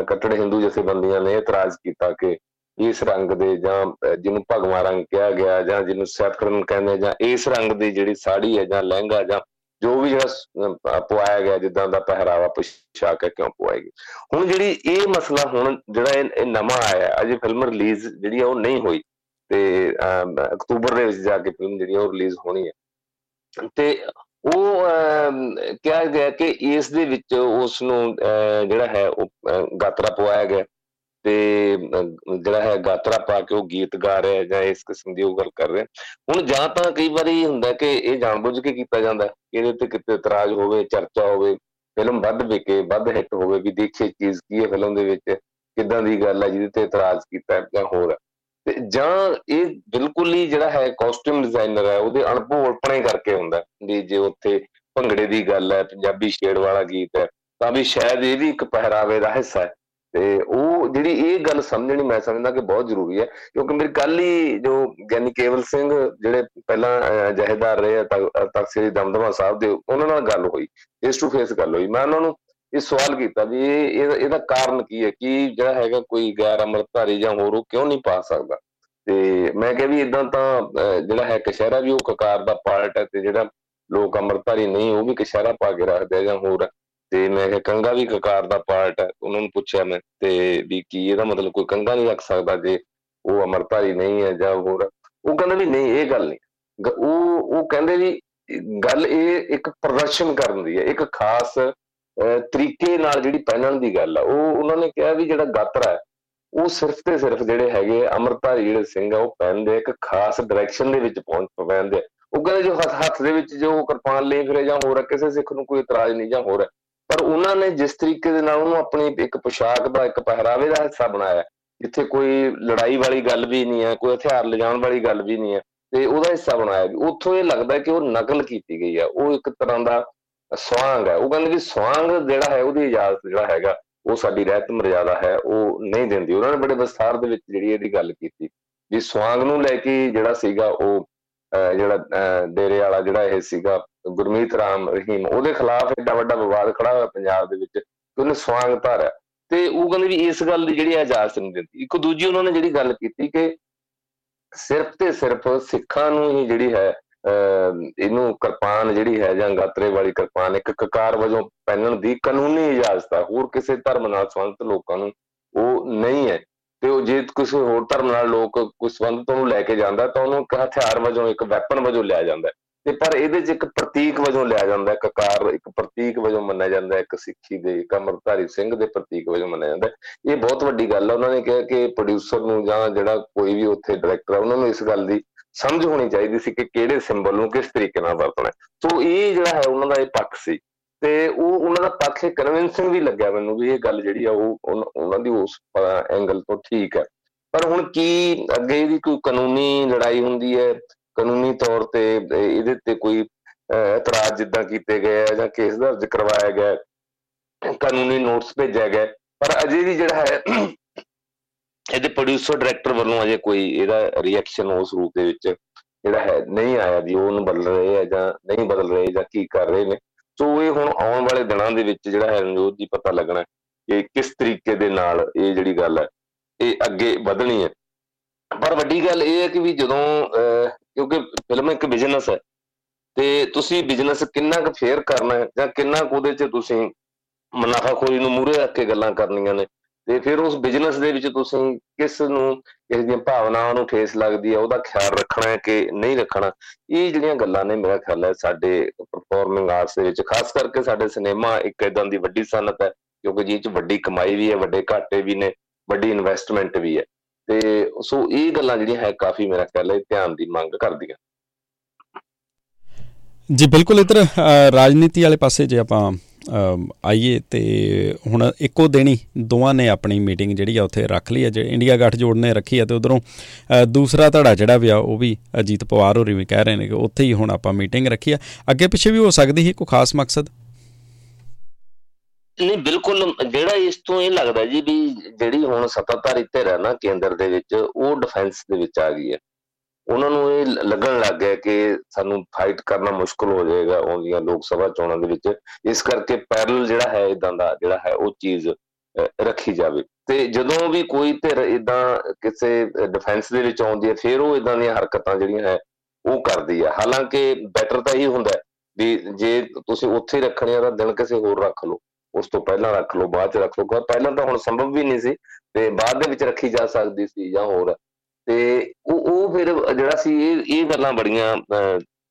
ਕੱਟੜ ਹਿੰਦੂ ਜਥੇਬੰਦੀਆਂ ਨੇ ਇਤਰਾਜ਼ ਕੀਤਾ ਕਿ ਇਸ ਰੰਗ ਦੇ ਜਾਂ ਜਿਹਨੂੰ ਭਗਵਾ ਰੰਗ ਕਿਹਾ ਗਿਆ ਜਾਂ ਜਿਹਨੂੰ ਸੈਫਰਨ ਕਹਿੰਦੇ ਜਾਂ ਇਸ ਰੰਗ ਦੀ ਜਿਹੜੀ ਸਾੜੀ ਹੈ ਜਾਂ ਲਹਿੰਗਾ ਜਾਂ ਜੋ ਵੀ ਜਿਹੜਾ ਪਵਾਇਆ ਗਿਆ, ਜਿੱਦਾਂ ਦਾ ਪਹਿਰਾਵਾ ਪੋਸ਼ਾਕ ਹੈ ਕਿਉਂ ਪਵਾਇਆ ਗਿਆ? ਹੁਣ ਜਿਹੜੀ ਇਹ ਮਸਲਾ ਹੁਣ ਜਿਹੜਾ ਇਹ ਨਵਾਂ ਆਇਆ, ਅਜੇ ਫਿਲਮ ਰਿਲੀਜ਼ ਜਿਹੜੀ ਉਹ ਨਹੀਂ ਹੋਈ ਤੇ ਅਕਤੂਬਰ ਦੇ ਵਿੱਚ ਜਾ ਕੇ ਫਿਲਮ ਜਿਹੜੀ ਉਹ ਰਿਲੀਜ਼ ਹੋਣੀ ਹੈ ਤੇ ਉਹ ਕਿਹਾ ਗਿਆ ਕਿ ਇਸ ਦੇ ਵਿੱਚ ਉਸ ਨੂੰ ਜਿਹੜਾ ਹੈ ਉਹ ਗਾਤਰਾ ਪਵਾਇਆ ਗਿਆ। ਤੇ ਜਿਹੜਾ ਹੈ ਗਾਤਰਾ ਪਾ ਕੇ ਉਹ ਗੀਤ ਗਾ ਰਿਹਾ ਜਾਂ ਇਸ ਕਿਸਮ ਦੀ ਉਹ ਗੱਲ ਕਰ ਰਿਹਾ ਹੁਣ ਜਾਂ ਤਾਂ ਕਈ ਵਾਰੀ ਹੁੰਦਾ ਕਿ ਇਹ ਜਾਣਬੁੱਝ ਕੇ ਕੀਤਾ ਜਾਂਦਾ ਇਹਦੇ ਤੇ ਕਿਤੇ ਇਤਰਾਜ਼ ਹੋਵੇ, ਚਰਚਾ ਹੋਵੇ, ਫਿਲਮ ਵੱਧ ਵਿਕੇ, ਵੱਧ ਹਿੱਟ ਹੋਵੇ ਵੀ ਦੇਖੇ ਚੀਜ਼ ਕੀ ਹੈ ਫਿਲਮ ਦੇ ਵਿੱਚ, ਕਿੱਦਾਂ ਦੀ ਗੱਲ ਹੈ ਜਿਹਦੇ ਤੇ ਇਤਰਾਜ਼ ਕੀਤਾ ਜਾਂ ਹੋਰ ਤੇ ਜਾਂ ਇਹ ਬਿਲਕੁਲ ਹੀ ਜਿਹੜਾ ਹੈ ਕਾਸਟਿਊਮ ਡਿਜ਼ਾਈਨਰ ਹੈ, ਉਹਦੇ ਅਣਭੋਲਪਣੇ ਕਰਕੇ ਹੁੰਦਾ ਵੀ ਜੇ ਉੱਥੇ ਭੰਗੜੇ ਦੀ ਗੱਲ ਹੈ, ਪੰਜਾਬੀ ਸ਼ੇਡ ਵਾਲਾ ਗੀਤ ਹੈ, ਤਾਂ ਵੀ ਸ਼ਾਇਦ ਇਹ ਵੀ ਇੱਕ ਪਹਿਰਾਵੇ ਦਾ ਹਿੱਸਾ ਹੈ। ਤੇ ਉਹ ਜਿਹੜੀ ਇਹ ਗੱਲ ਸਮਝਣੀ ਮੈਂ ਸਮਝਦਾ ਕਿ ਬਹੁਤ ਜ਼ਰੂਰੀ ਹੈ, ਕਿਉਂਕਿ ਮੇਰੇ ਕੱਲ ਹੀ ਜੋ ਗਿਆਨੀ ਕੇਵਲ ਸਿੰਘ ਜਿਹੜੇ ਪਹਿਲਾਂ ਜਹੇਦਾਰ ਰਹੇ ਤਖਤ ਸ੍ਰੀ ਦਮਦਮਾ ਸਾਹਿਬ ਦੇ, ਉਹਨਾਂ ਨਾਲ ਗੱਲ ਹੋਈ ਫੇਸ ਟੂ ਫੇਸ ਗੱਲ ਹੋਈ। ਮੈਂ ਉਹਨਾਂ ਨੂੰ ਇਹ ਸਵਾਲ ਕੀਤਾ ਵੀ ਇਹ ਇਹਦਾ ਕਾਰਨ ਕੀ ਹੈ ਕਿ ਜਿਹੜਾ ਹੈਗਾ ਕੋਈ ਗੈਰ ਅਮਰਤਾਰੀ ਜਾਂ ਹੋਰ ਉਹ ਕਿਉਂ ਨਹੀਂ ਪਾ ਸਕਦਾ? ਤੇ ਮੈਂ ਕਿਹਾ ਵੀ ਇਦਾਂ ਤਾਂ ਜਿਹੜਾ ਹੈ ਕਸ਼ਹਿਰਾ ਵੀ ਉਹ ਕਕਾਰ ਦਾ ਪਾਰਟ ਹੈ ਤੇ ਜਿਹੜਾ ਲੋਕ ਅਮਰਤਾਰੀ ਨਹੀਂ, ਉਹ ਵੀ ਕਸ਼ਹਿਰਾ ਪਾ ਕੇ ਰੱਖਦੇ ਜਾਂ ਹੋਰ ਤੇ ਮੈਂ ਕਿਹਾ ਕੰਗਾ ਵੀ ਕਕਾਰ ਦਾ ਪਾਰਟ ਹੈ, ਉਹਨਾਂ ਨੂੰ ਪੁੱਛਿਆ ਮੈਂ, ਤੇ ਵੀ ਕੀ ਇਹਦਾ ਮਤਲਬ ਕੋਈ ਕੰਗਾ ਨਹੀਂ ਰੱਖ ਸਕਦਾ ਜੇ ਉਹ ਅਮਰਤਾਰੀ ਨਹੀਂ ਹੈ ਜਾਂ ਹੋਰ ਉਹ ਕਹਿੰਦੇ ਵੀ ਨਹੀਂ, ਇਹ ਗੱਲ ਨਹੀਂ। ਉਹ ਉਹ ਕਹਿੰਦੇ ਵੀ ਗੱਲ ਇਹ ਇੱਕ ਪ੍ਰਦਰਸ਼ਨ ਕਰਨ ਦੀ ਹੈ, ਇੱਕ ਖਾਸ ਤਰੀਕੇ ਨਾਲ ਜਿਹੜੀ ਪਹਿਨਣ ਦੀ ਗੱਲ ਆ। ਉਹ ਉਹਨਾਂ ਨੇ ਕਿਹਾ ਵੀ ਜਿਹੜਾ ਗਾਤਰਾ ਹੈ, ਉਹ ਸਿਰਫ ਤੇ ਸਿਰਫ ਜਿਹੜੇ ਹੈਗੇ ਅਮਰਤਾਰੀ ਜਿਹੜੇ ਸਿੰਘ ਆ, ਉਹ ਪਹਿਨਦੇ ਇੱਕ ਖਾਸ ਡਾਇਰੈਕਸ਼ਨ ਦੇ ਵਿੱਚ ਪਹੁੰਚ ਪੈਂਦੇ ਉਹ ਕਹਿੰਦੇ ਜੋ ਹੱਥ ਦੇ ਵਿੱਚ ਜੋ ਕਿਰਪਾਨ ਲਈ ਫਿਰੇ ਜਾਂ ਹੋਰ ਕਿਸੇ ਸਿੱਖ ਨੂੰ ਕੋਈ ਇਤਰਾਜ਼ ਨਹੀਂ ਜਾਂ ਹੋਰ ਪਰ ਉਹਨਾਂ ਨੇ ਜਿਸ ਤਰੀਕੇ ਦੇ ਨਾਲ ਉਹਨੂੰ ਆਪਣੀ ਇੱਕ ਪੋਸ਼ਾਕ ਦਾ, ਇੱਕ ਪਹਿਰਾਵੇ ਦਾ ਹਿੱਸਾ ਬਣਾਇਆ, ਜਿੱਥੇ ਕੋਈ ਲੜਾਈ ਵਾਲੀ ਗੱਲ ਵੀ ਨਹੀਂ ਹੈ, ਕੋਈ ਹਥਿਆਰ ਲਿਜਾਣ ਵਾਲੀ ਗੱਲ ਵੀ ਨਹੀਂ ਹੈ, ਤੇ ਉਹਦਾ ਹਿੱਸਾ ਬਣਾਇਆ ਵੀ ਉੱਥੋਂ ਇਹ ਲੱਗਦਾ ਕਿ ਉਹ ਨਕਲ ਕੀਤੀ ਗਈ ਹੈ ਉਹ ਇੱਕ ਤਰ੍ਹਾਂ ਦਾ ਸਵਾਂਗ ਹੈ ਉਹ ਕਹਿੰਦੇ ਵੀ ਸਵਾਂਗ ਜਿਹੜਾ ਹੈ, ਉਹਦੀ ਇਜਾਜ਼ਤ ਜਿਹੜਾ ਹੈਗਾ, ਉਹ ਸਾਡੀ ਰਹਿਤ ਮਰਜ਼ਾਦਾ ਹੈ, ਉਹ ਨਹੀਂ ਦਿੰਦੀ। ਉਹਨਾਂ ਨੇ ਬੜੇ ਵਿਸਥਾਰ ਦੇ ਵਿੱਚ ਜਿਹੜੀ ਇਹਦੀ ਗੱਲ ਕੀਤੀ ਵੀ ਸਵਾਂਗ ਨੂੰ ਲੈ ਕੇ ਜਿਹੜਾ ਸੀਗਾ ਉਹ ਜਿਹੜਾ ਡੇਰੇ ਵਾਲਾ ਜਿਹੜਾ ਇਹ ਸੀਗਾ ਗੁਰਮੀਤ ਰਾਮ ਰਹੀਮ, ਉਹਦੇ ਖਿਲਾਫ ਐਡਾ ਵੱਡਾ ਵਿਵਾਦ ਖੜਾ ਹੋਇਆ ਪੰਜਾਬ ਦੇ ਵਿੱਚ ਕਿ ਉਹਨੇ ਸਵਾਂਗ ਧਾਰਿਆ। ਤੇ ਉਹ ਕਹਿੰਦੇ ਵੀ ਇਸ ਗੱਲ ਦੀ ਜਿਹੜੀ ਇਜਾਜ਼ਤ ਨਹੀਂ ਦਿੰਦੀ ਇੱਕ ਦੂਜੀ ਉਹਨਾਂ ਨੇ ਜਿਹੜੀ ਗੱਲ ਕੀਤੀ ਕਿ ਸਿਰਫ ਤੇ ਸਿਰਫ ਸਿੱਖਾਂ ਨੂੰ ਹੀ ਜਿਹੜੀ ਹੈ ਇਹਨੂੰ ਕਿਰਪਾਨ ਜਿਹੜੀ ਹੈ ਜਾਂ ਗਾਤਰੇ ਵਾਲੀ ਕਿਰਪਾਨ, ਇੱਕ ਕਕਾਰ ਵਜੋਂ ਪਹਿਨਣ ਦੀ ਕਾਨੂੰਨੀ ਇਜਾਜ਼ਤ ਹੈ ਹੋਰ ਕਿਸੇ ਧਰਮ ਨਾਲ ਸੰਬੰਧਿਤ ਲੋਕਾਂ ਨੂੰ ਉਹ ਨਹੀਂ ਹੈ। ਤੇ ਉਹ ਜੇ ਕਿਸੇ ਹੋਰ ਧਰਮ ਨਾਲ ਲੋਕ ਕੋਈ ਸੰਬੰਧਤ ਨੂੰ ਲੈ ਕੇ ਜਾਂਦਾ, ਤਾਂ ਉਹਨੂੰ ਇੱਕ ਹਥਿਆਰ ਵਜੋਂ, ਇੱਕ ਵੈਪਨ ਵਜੋਂ ਲਿਆ ਜਾਂਦਾ ਤੇ ਪਰ ਇਹਦੇ 'ਚ ਇੱਕ ਪ੍ਰਤੀਕ ਵਜੋਂ ਲਿਆ ਜਾਂਦਾ ਹੈ ਕਕਾਰ ਇੱਕ ਪ੍ਰਤੀਕ ਵਜੋਂ ਮੰਨਿਆ ਜਾਂਦਾ ਹੈ ਇੱਕ ਸਿੱਖੀ ਦੇ ਕਮਰਧਾਰੀ ਸਿੰਘ ਦੇ ਪ੍ਰਤੀਕ ਵਜੋਂ ਮੰਨਿਆ ਜਾਂਦਾ। ਇਹ ਬਹੁਤ ਵੱਡੀ ਗੱਲ ਹੈ ਉਹਨਾਂ ਨੇ ਕਿਹਾ ਕਿ ਪ੍ਰੋਡਿਊਸਰ ਨੂੰ ਜਾਂ ਜਿਹੜਾ ਕੋਈ ਵੀ ਉੱਥੇ ਡਾਇਰੈਕਟਰ ਹੈ ਉਹਨਾਂ ਨੂੰ ਇਸ ਗੱਲ ਦੀ ਸਮਝ ਹੋਣੀ ਚਾਹੀਦੀ ਸੀ ਕਿ ਕਿਹੜੇ ਸਿੰਬਲ ਨੂੰ ਕਿਸ ਤਰੀਕੇ ਨਾਲ ਵਰਤਣਾ ਸੋ ਇਹ ਜਿਹੜਾ ਹੈ, ਉਹਨਾਂ ਦਾ ਇਹ ਪੱਖ ਸੀ। ਤੇ ਉਹ, ਉਹਨਾਂ ਦਾ ਪੱਖ ਇਹ ਕਨਵਿੰਸਿੰਗ ਵੀ ਲੱਗਿਆ ਮੈਨੂੰ ਵੀ ਇਹ ਗੱਲ ਜਿਹੜੀ ਆ, ਉਹ ਉਹਨਾਂ ਦੀ ਉਸ ਐਂਗਲ ਤੋਂ ਠੀਕ ਹੈ। ਪਰ ਹੁਣ ਕੀ ਅੱਗੇ ਇਹਦੀ ਕੋਈ ਕਾਨੂੰਨੀ ਲੜਾਈ ਹੁੰਦੀ ਹੈ ਕਾਨੂੰਨੀ ਤੌਰ ਤੇ ਇਹਦੇ ਤੇ ਕੋਈ ਇਤਰਾਜ਼ ਜਿੱਦਾਂ ਕੀਤੇ ਗਏ ਆ ਜਾਂ ਕੇਸ ਦਰਜ ਕਰਵਾਇਆ ਗਿਆ ਕਾਨੂੰਨੀ ਨੋਟਿਸ ਭੇਜਿਆ ਗਿਆ ਪਰ ਅਜੇ ਵੀ ਜਿਹੜਾ ਹੈ, ਇਹਦੇ ਪ੍ਰੋਡਿਊਸਰ ਡਾਇਰੈਕਟਰ ਵੱਲੋਂ ਅਜੇ ਕੋਈ ਇਹਦਾ ਰਿਐਕਸ਼ਨ ਉਸ ਰੂਪ ਦੇ ਵਿੱਚ ਜਿਹੜਾ ਹੈ ਨਹੀਂ ਆਇਆ ਵੀ ਉਹ ਉਹਨੂੰ ਬਦਲ ਰਹੇ ਆ ਜਾਂ ਨਹੀਂ ਬਦਲ ਰਹੇ ਜਾਂ ਕੀ ਕਰ ਰਹੇ ਨੇ। ਸੋ ਇਹ ਹੁਣ ਆਉਣ ਵਾਲੇ ਦਿਨਾਂ ਦੇ ਵਿੱਚ ਜਿਹੜਾ ਹੈ ਰਣਜੋਤ ਜੀ ਪਤਾ ਲੱਗਣਾ ਕਿ ਕਿਸ ਤਰੀਕੇ ਦੇ ਨਾਲ ਇਹ ਜਿਹੜੀ ਗੱਲ ਹੈ, ਇਹ ਅੱਗੇ ਵਧਣੀ ਹੈ। ਪਰ ਵੱਡੀ ਗੱਲ ਇਹ ਹੈ ਕਿ ਵੀ ਜਦੋਂ ਕਿਉਂਕਿ ਫਿਲਮ ਇੱਕ ਬਿਜ਼ਨਸ ਹੈ। ਤੇ ਤੁਸੀਂ ਬਿਜ਼ਨਸ ਕਿੰਨਾ ਕੁ ਫੇਅਰ ਕਰਨਾ ਹੈ ਜਾਂ ਕਿੰਨਾ ਕੁ ਉਹਦੇ 'ਚ ਤੁਸੀਂ ਮੁਨਾਫਾਖੋਰੀ ਨੂੰ ਮੂਰੇ ਰੱਖ ਕੇ ਗੱਲਾਂ ਕਰਨੀਆਂ ਨੇ। ਤੇ ਫਿਰ ਉਸ ਬਿਜ਼ਨਸ ਦੇ ਵਿੱਚ ਤੁਸੀਂ ਕਿਸ ਨੂੰ ਇਸ ਦੀਆਂ ਭਾਵਨਾਵਾਂ ਨੂੰ ਠੇਸ ਲੱਗਦੀ ਹੈ, ਉਹਦਾ ਖਿਆਲ ਰੱਖਣਾ ਹੈ ਕਿ ਨਹੀਂ ਰੱਖਣਾ? ਇਹ ਜਿਹੜੀਆਂ ਗੱਲਾਂ ਨੇ ਮੇਰਾ ਖਿਆਲ ਹੈ ਸਾਡੇ ਪਰਫਾਰਮਿੰਗ ਆਰਟਸ ਦੇ ਵਿੱਚ, ਖਾਸ ਕਰਕੇ ਸਾਡੇ ਸਿਨੇਮਾ ਇੱਕ ਇਦਾਂ ਦੀ ਵੱਡੀ ਸਨਤ ਹੈ ਕਿਉਂਕਿ ਜੀ ਚ ਵੱਡੀ ਕਮਾਈ ਵੀ ਹੈ, ਵੱਡੇ ਘਾਟੇ ਵੀ ਨੇ, ਵੱਡੀ ਇਨਵੈਸਟਮੈਂਟ ਵੀ ਹੈ। ਤੇ ਸੋ ਇਹ ਗੱਲਾਂ ਜਿਹੜੀਆਂ ਹੈ ਕਾਫੀ ਮੇਰਾ ਖਿਆਲ ਹੈ ਧਿਆਨ ਦੀ ਮੰਗ ਕਰਦੀਆਂ। ਜੀ, ਬਿਲਕੁਲ ਇਧਰ ਰਾਜਨੀਤੀ ਵਾਲੇ ਪਾਸੇ ਜੇ ਆਪਾਂ ਆਈਏ ਤੇ ਹੁਣ ਇੱਕੋ ਦਿਨ ਹੀ ਦੋਵਾਂ ਨੇ ਆਪਣੀ ਮੀਟਿੰਗ ਜਿਹੜੀ ਆ ਉੱਥੇ ਰੱਖ ਲਈ ਹੈ, ਜੇ ਇੰਡੀਆ ਗੱਠਜੋੜ ਨੇ ਰੱਖੀ ਹੈ ਤੇ ਉਧਰੋਂ ਦੂਸਰਾ ਧੜਾ ਜਿਹੜਾ ਵੀ ਆ ਉਹ ਵੀ ਅਜੀਤ ਪਵਾਰ ਹੋਰੀ ਵੀ ਕਹਿ ਰਹੇ ਨੇ ਕਿ ਉੱਥੇ ਹੀ ਹੁਣ ਆਪਾਂ ਮੀਟਿੰਗ ਰੱਖੀ ਆ। ਅੱਗੇ ਪਿੱਛੇ ਵੀ ਹੋ ਸਕਦੀ ਸੀ ਕੋਈ ਖਾਸ ਮਕਸਦ? ਨਹੀਂ, ਬਿਲਕੁਲ, ਜਿਹੜਾ ਇਸ ਤੋਂ ਇਹ ਲੱਗਦਾ ਜੀ ਵੀ ਜਿਹੜੀ ਹੁਣ ਸੱਤਾਧਾਰੀ ਧਿਰ ਹੈ ਨਾ ਕੇਂਦਰ ਦੇ ਵਿੱਚ, ਉਹ ਡਿਫੈਂਸ ਦੇ ਵਿੱਚ ਆ ਗਈ ਹੈ। ਉਹਨਾਂ ਨੂੰ ਇਹ ਲੱਗਣ ਲੱਗ ਗਿਆ ਕਿ ਸਾਨੂੰ ਫਾਈਟ ਕਰਨਾ ਮੁਸ਼ਕਲ ਹੋ ਜਾਏਗਾ ਆਉਂਦੀਆਂ ਲੋਕ ਸਭਾ ਚੋਣਾਂ ਦੇ ਵਿੱਚ। ਇਸ ਕਰਕੇ ਪੈਰਲਲ ਜਿਹੜਾ ਹੈ ਇਦਾਂ ਦਾ ਜਿਹੜਾ ਹੈ, ਉਹ ਚੀਜ਼ ਰੱਖੀ ਜਾਵੇ। ਤੇ ਜਦੋਂ ਵੀ ਕੋਈ ਧਿਰ ਇਦਾਂ ਕਿਸੇ ਡਿਫੈਂਸ ਦੇ ਵਿੱਚ ਆਉਂਦੀ ਹੈ, ਫਿਰ ਉਹ ਇਦਾਂ ਦੀਆਂ ਹਰਕਤਾਂ ਜਿਹੜੀਆਂ ਹੈ, ਉਹ ਕਰਦੀ ਹੈ। ਹਾਲਾਂਕਿ ਬੈਟਰ ਤਾਂ ਇਹ ਹੁੰਦਾ ਵੀ ਜੇ ਤੁਸੀਂ ਉੱਥੇ ਰੱਖਣੀ ਆ ਤਾਂ ਦਿਨ ਕਿਸੇ ਹੋਰ ਰੱਖ ਲਓ। ਉਸ ਤੋਂ ਪਹਿਲਾਂ ਰੱਖ ਲਓ, ਬਾਅਦ ਚ ਰੱਖ ਲਓ ਪਹਿਲਾਂ ਤਾਂ ਹੁਣ ਸੰਭਵ ਵੀ ਨਹੀਂ ਸੀ ਤੇ ਬਾਅਦ ਦੇ ਵਿੱਚ ਰੱਖੀ ਜਾ ਸਕਦੀ ਸੀ ਜਾਂ ਹੋਰ। ਤੇ ਉਹ ਉਹ ਫਿਰ ਜਿਹੜਾ ਸੀ, ਇਹ ਇਹ ਗੱਲਾਂ ਬੜੀਆਂ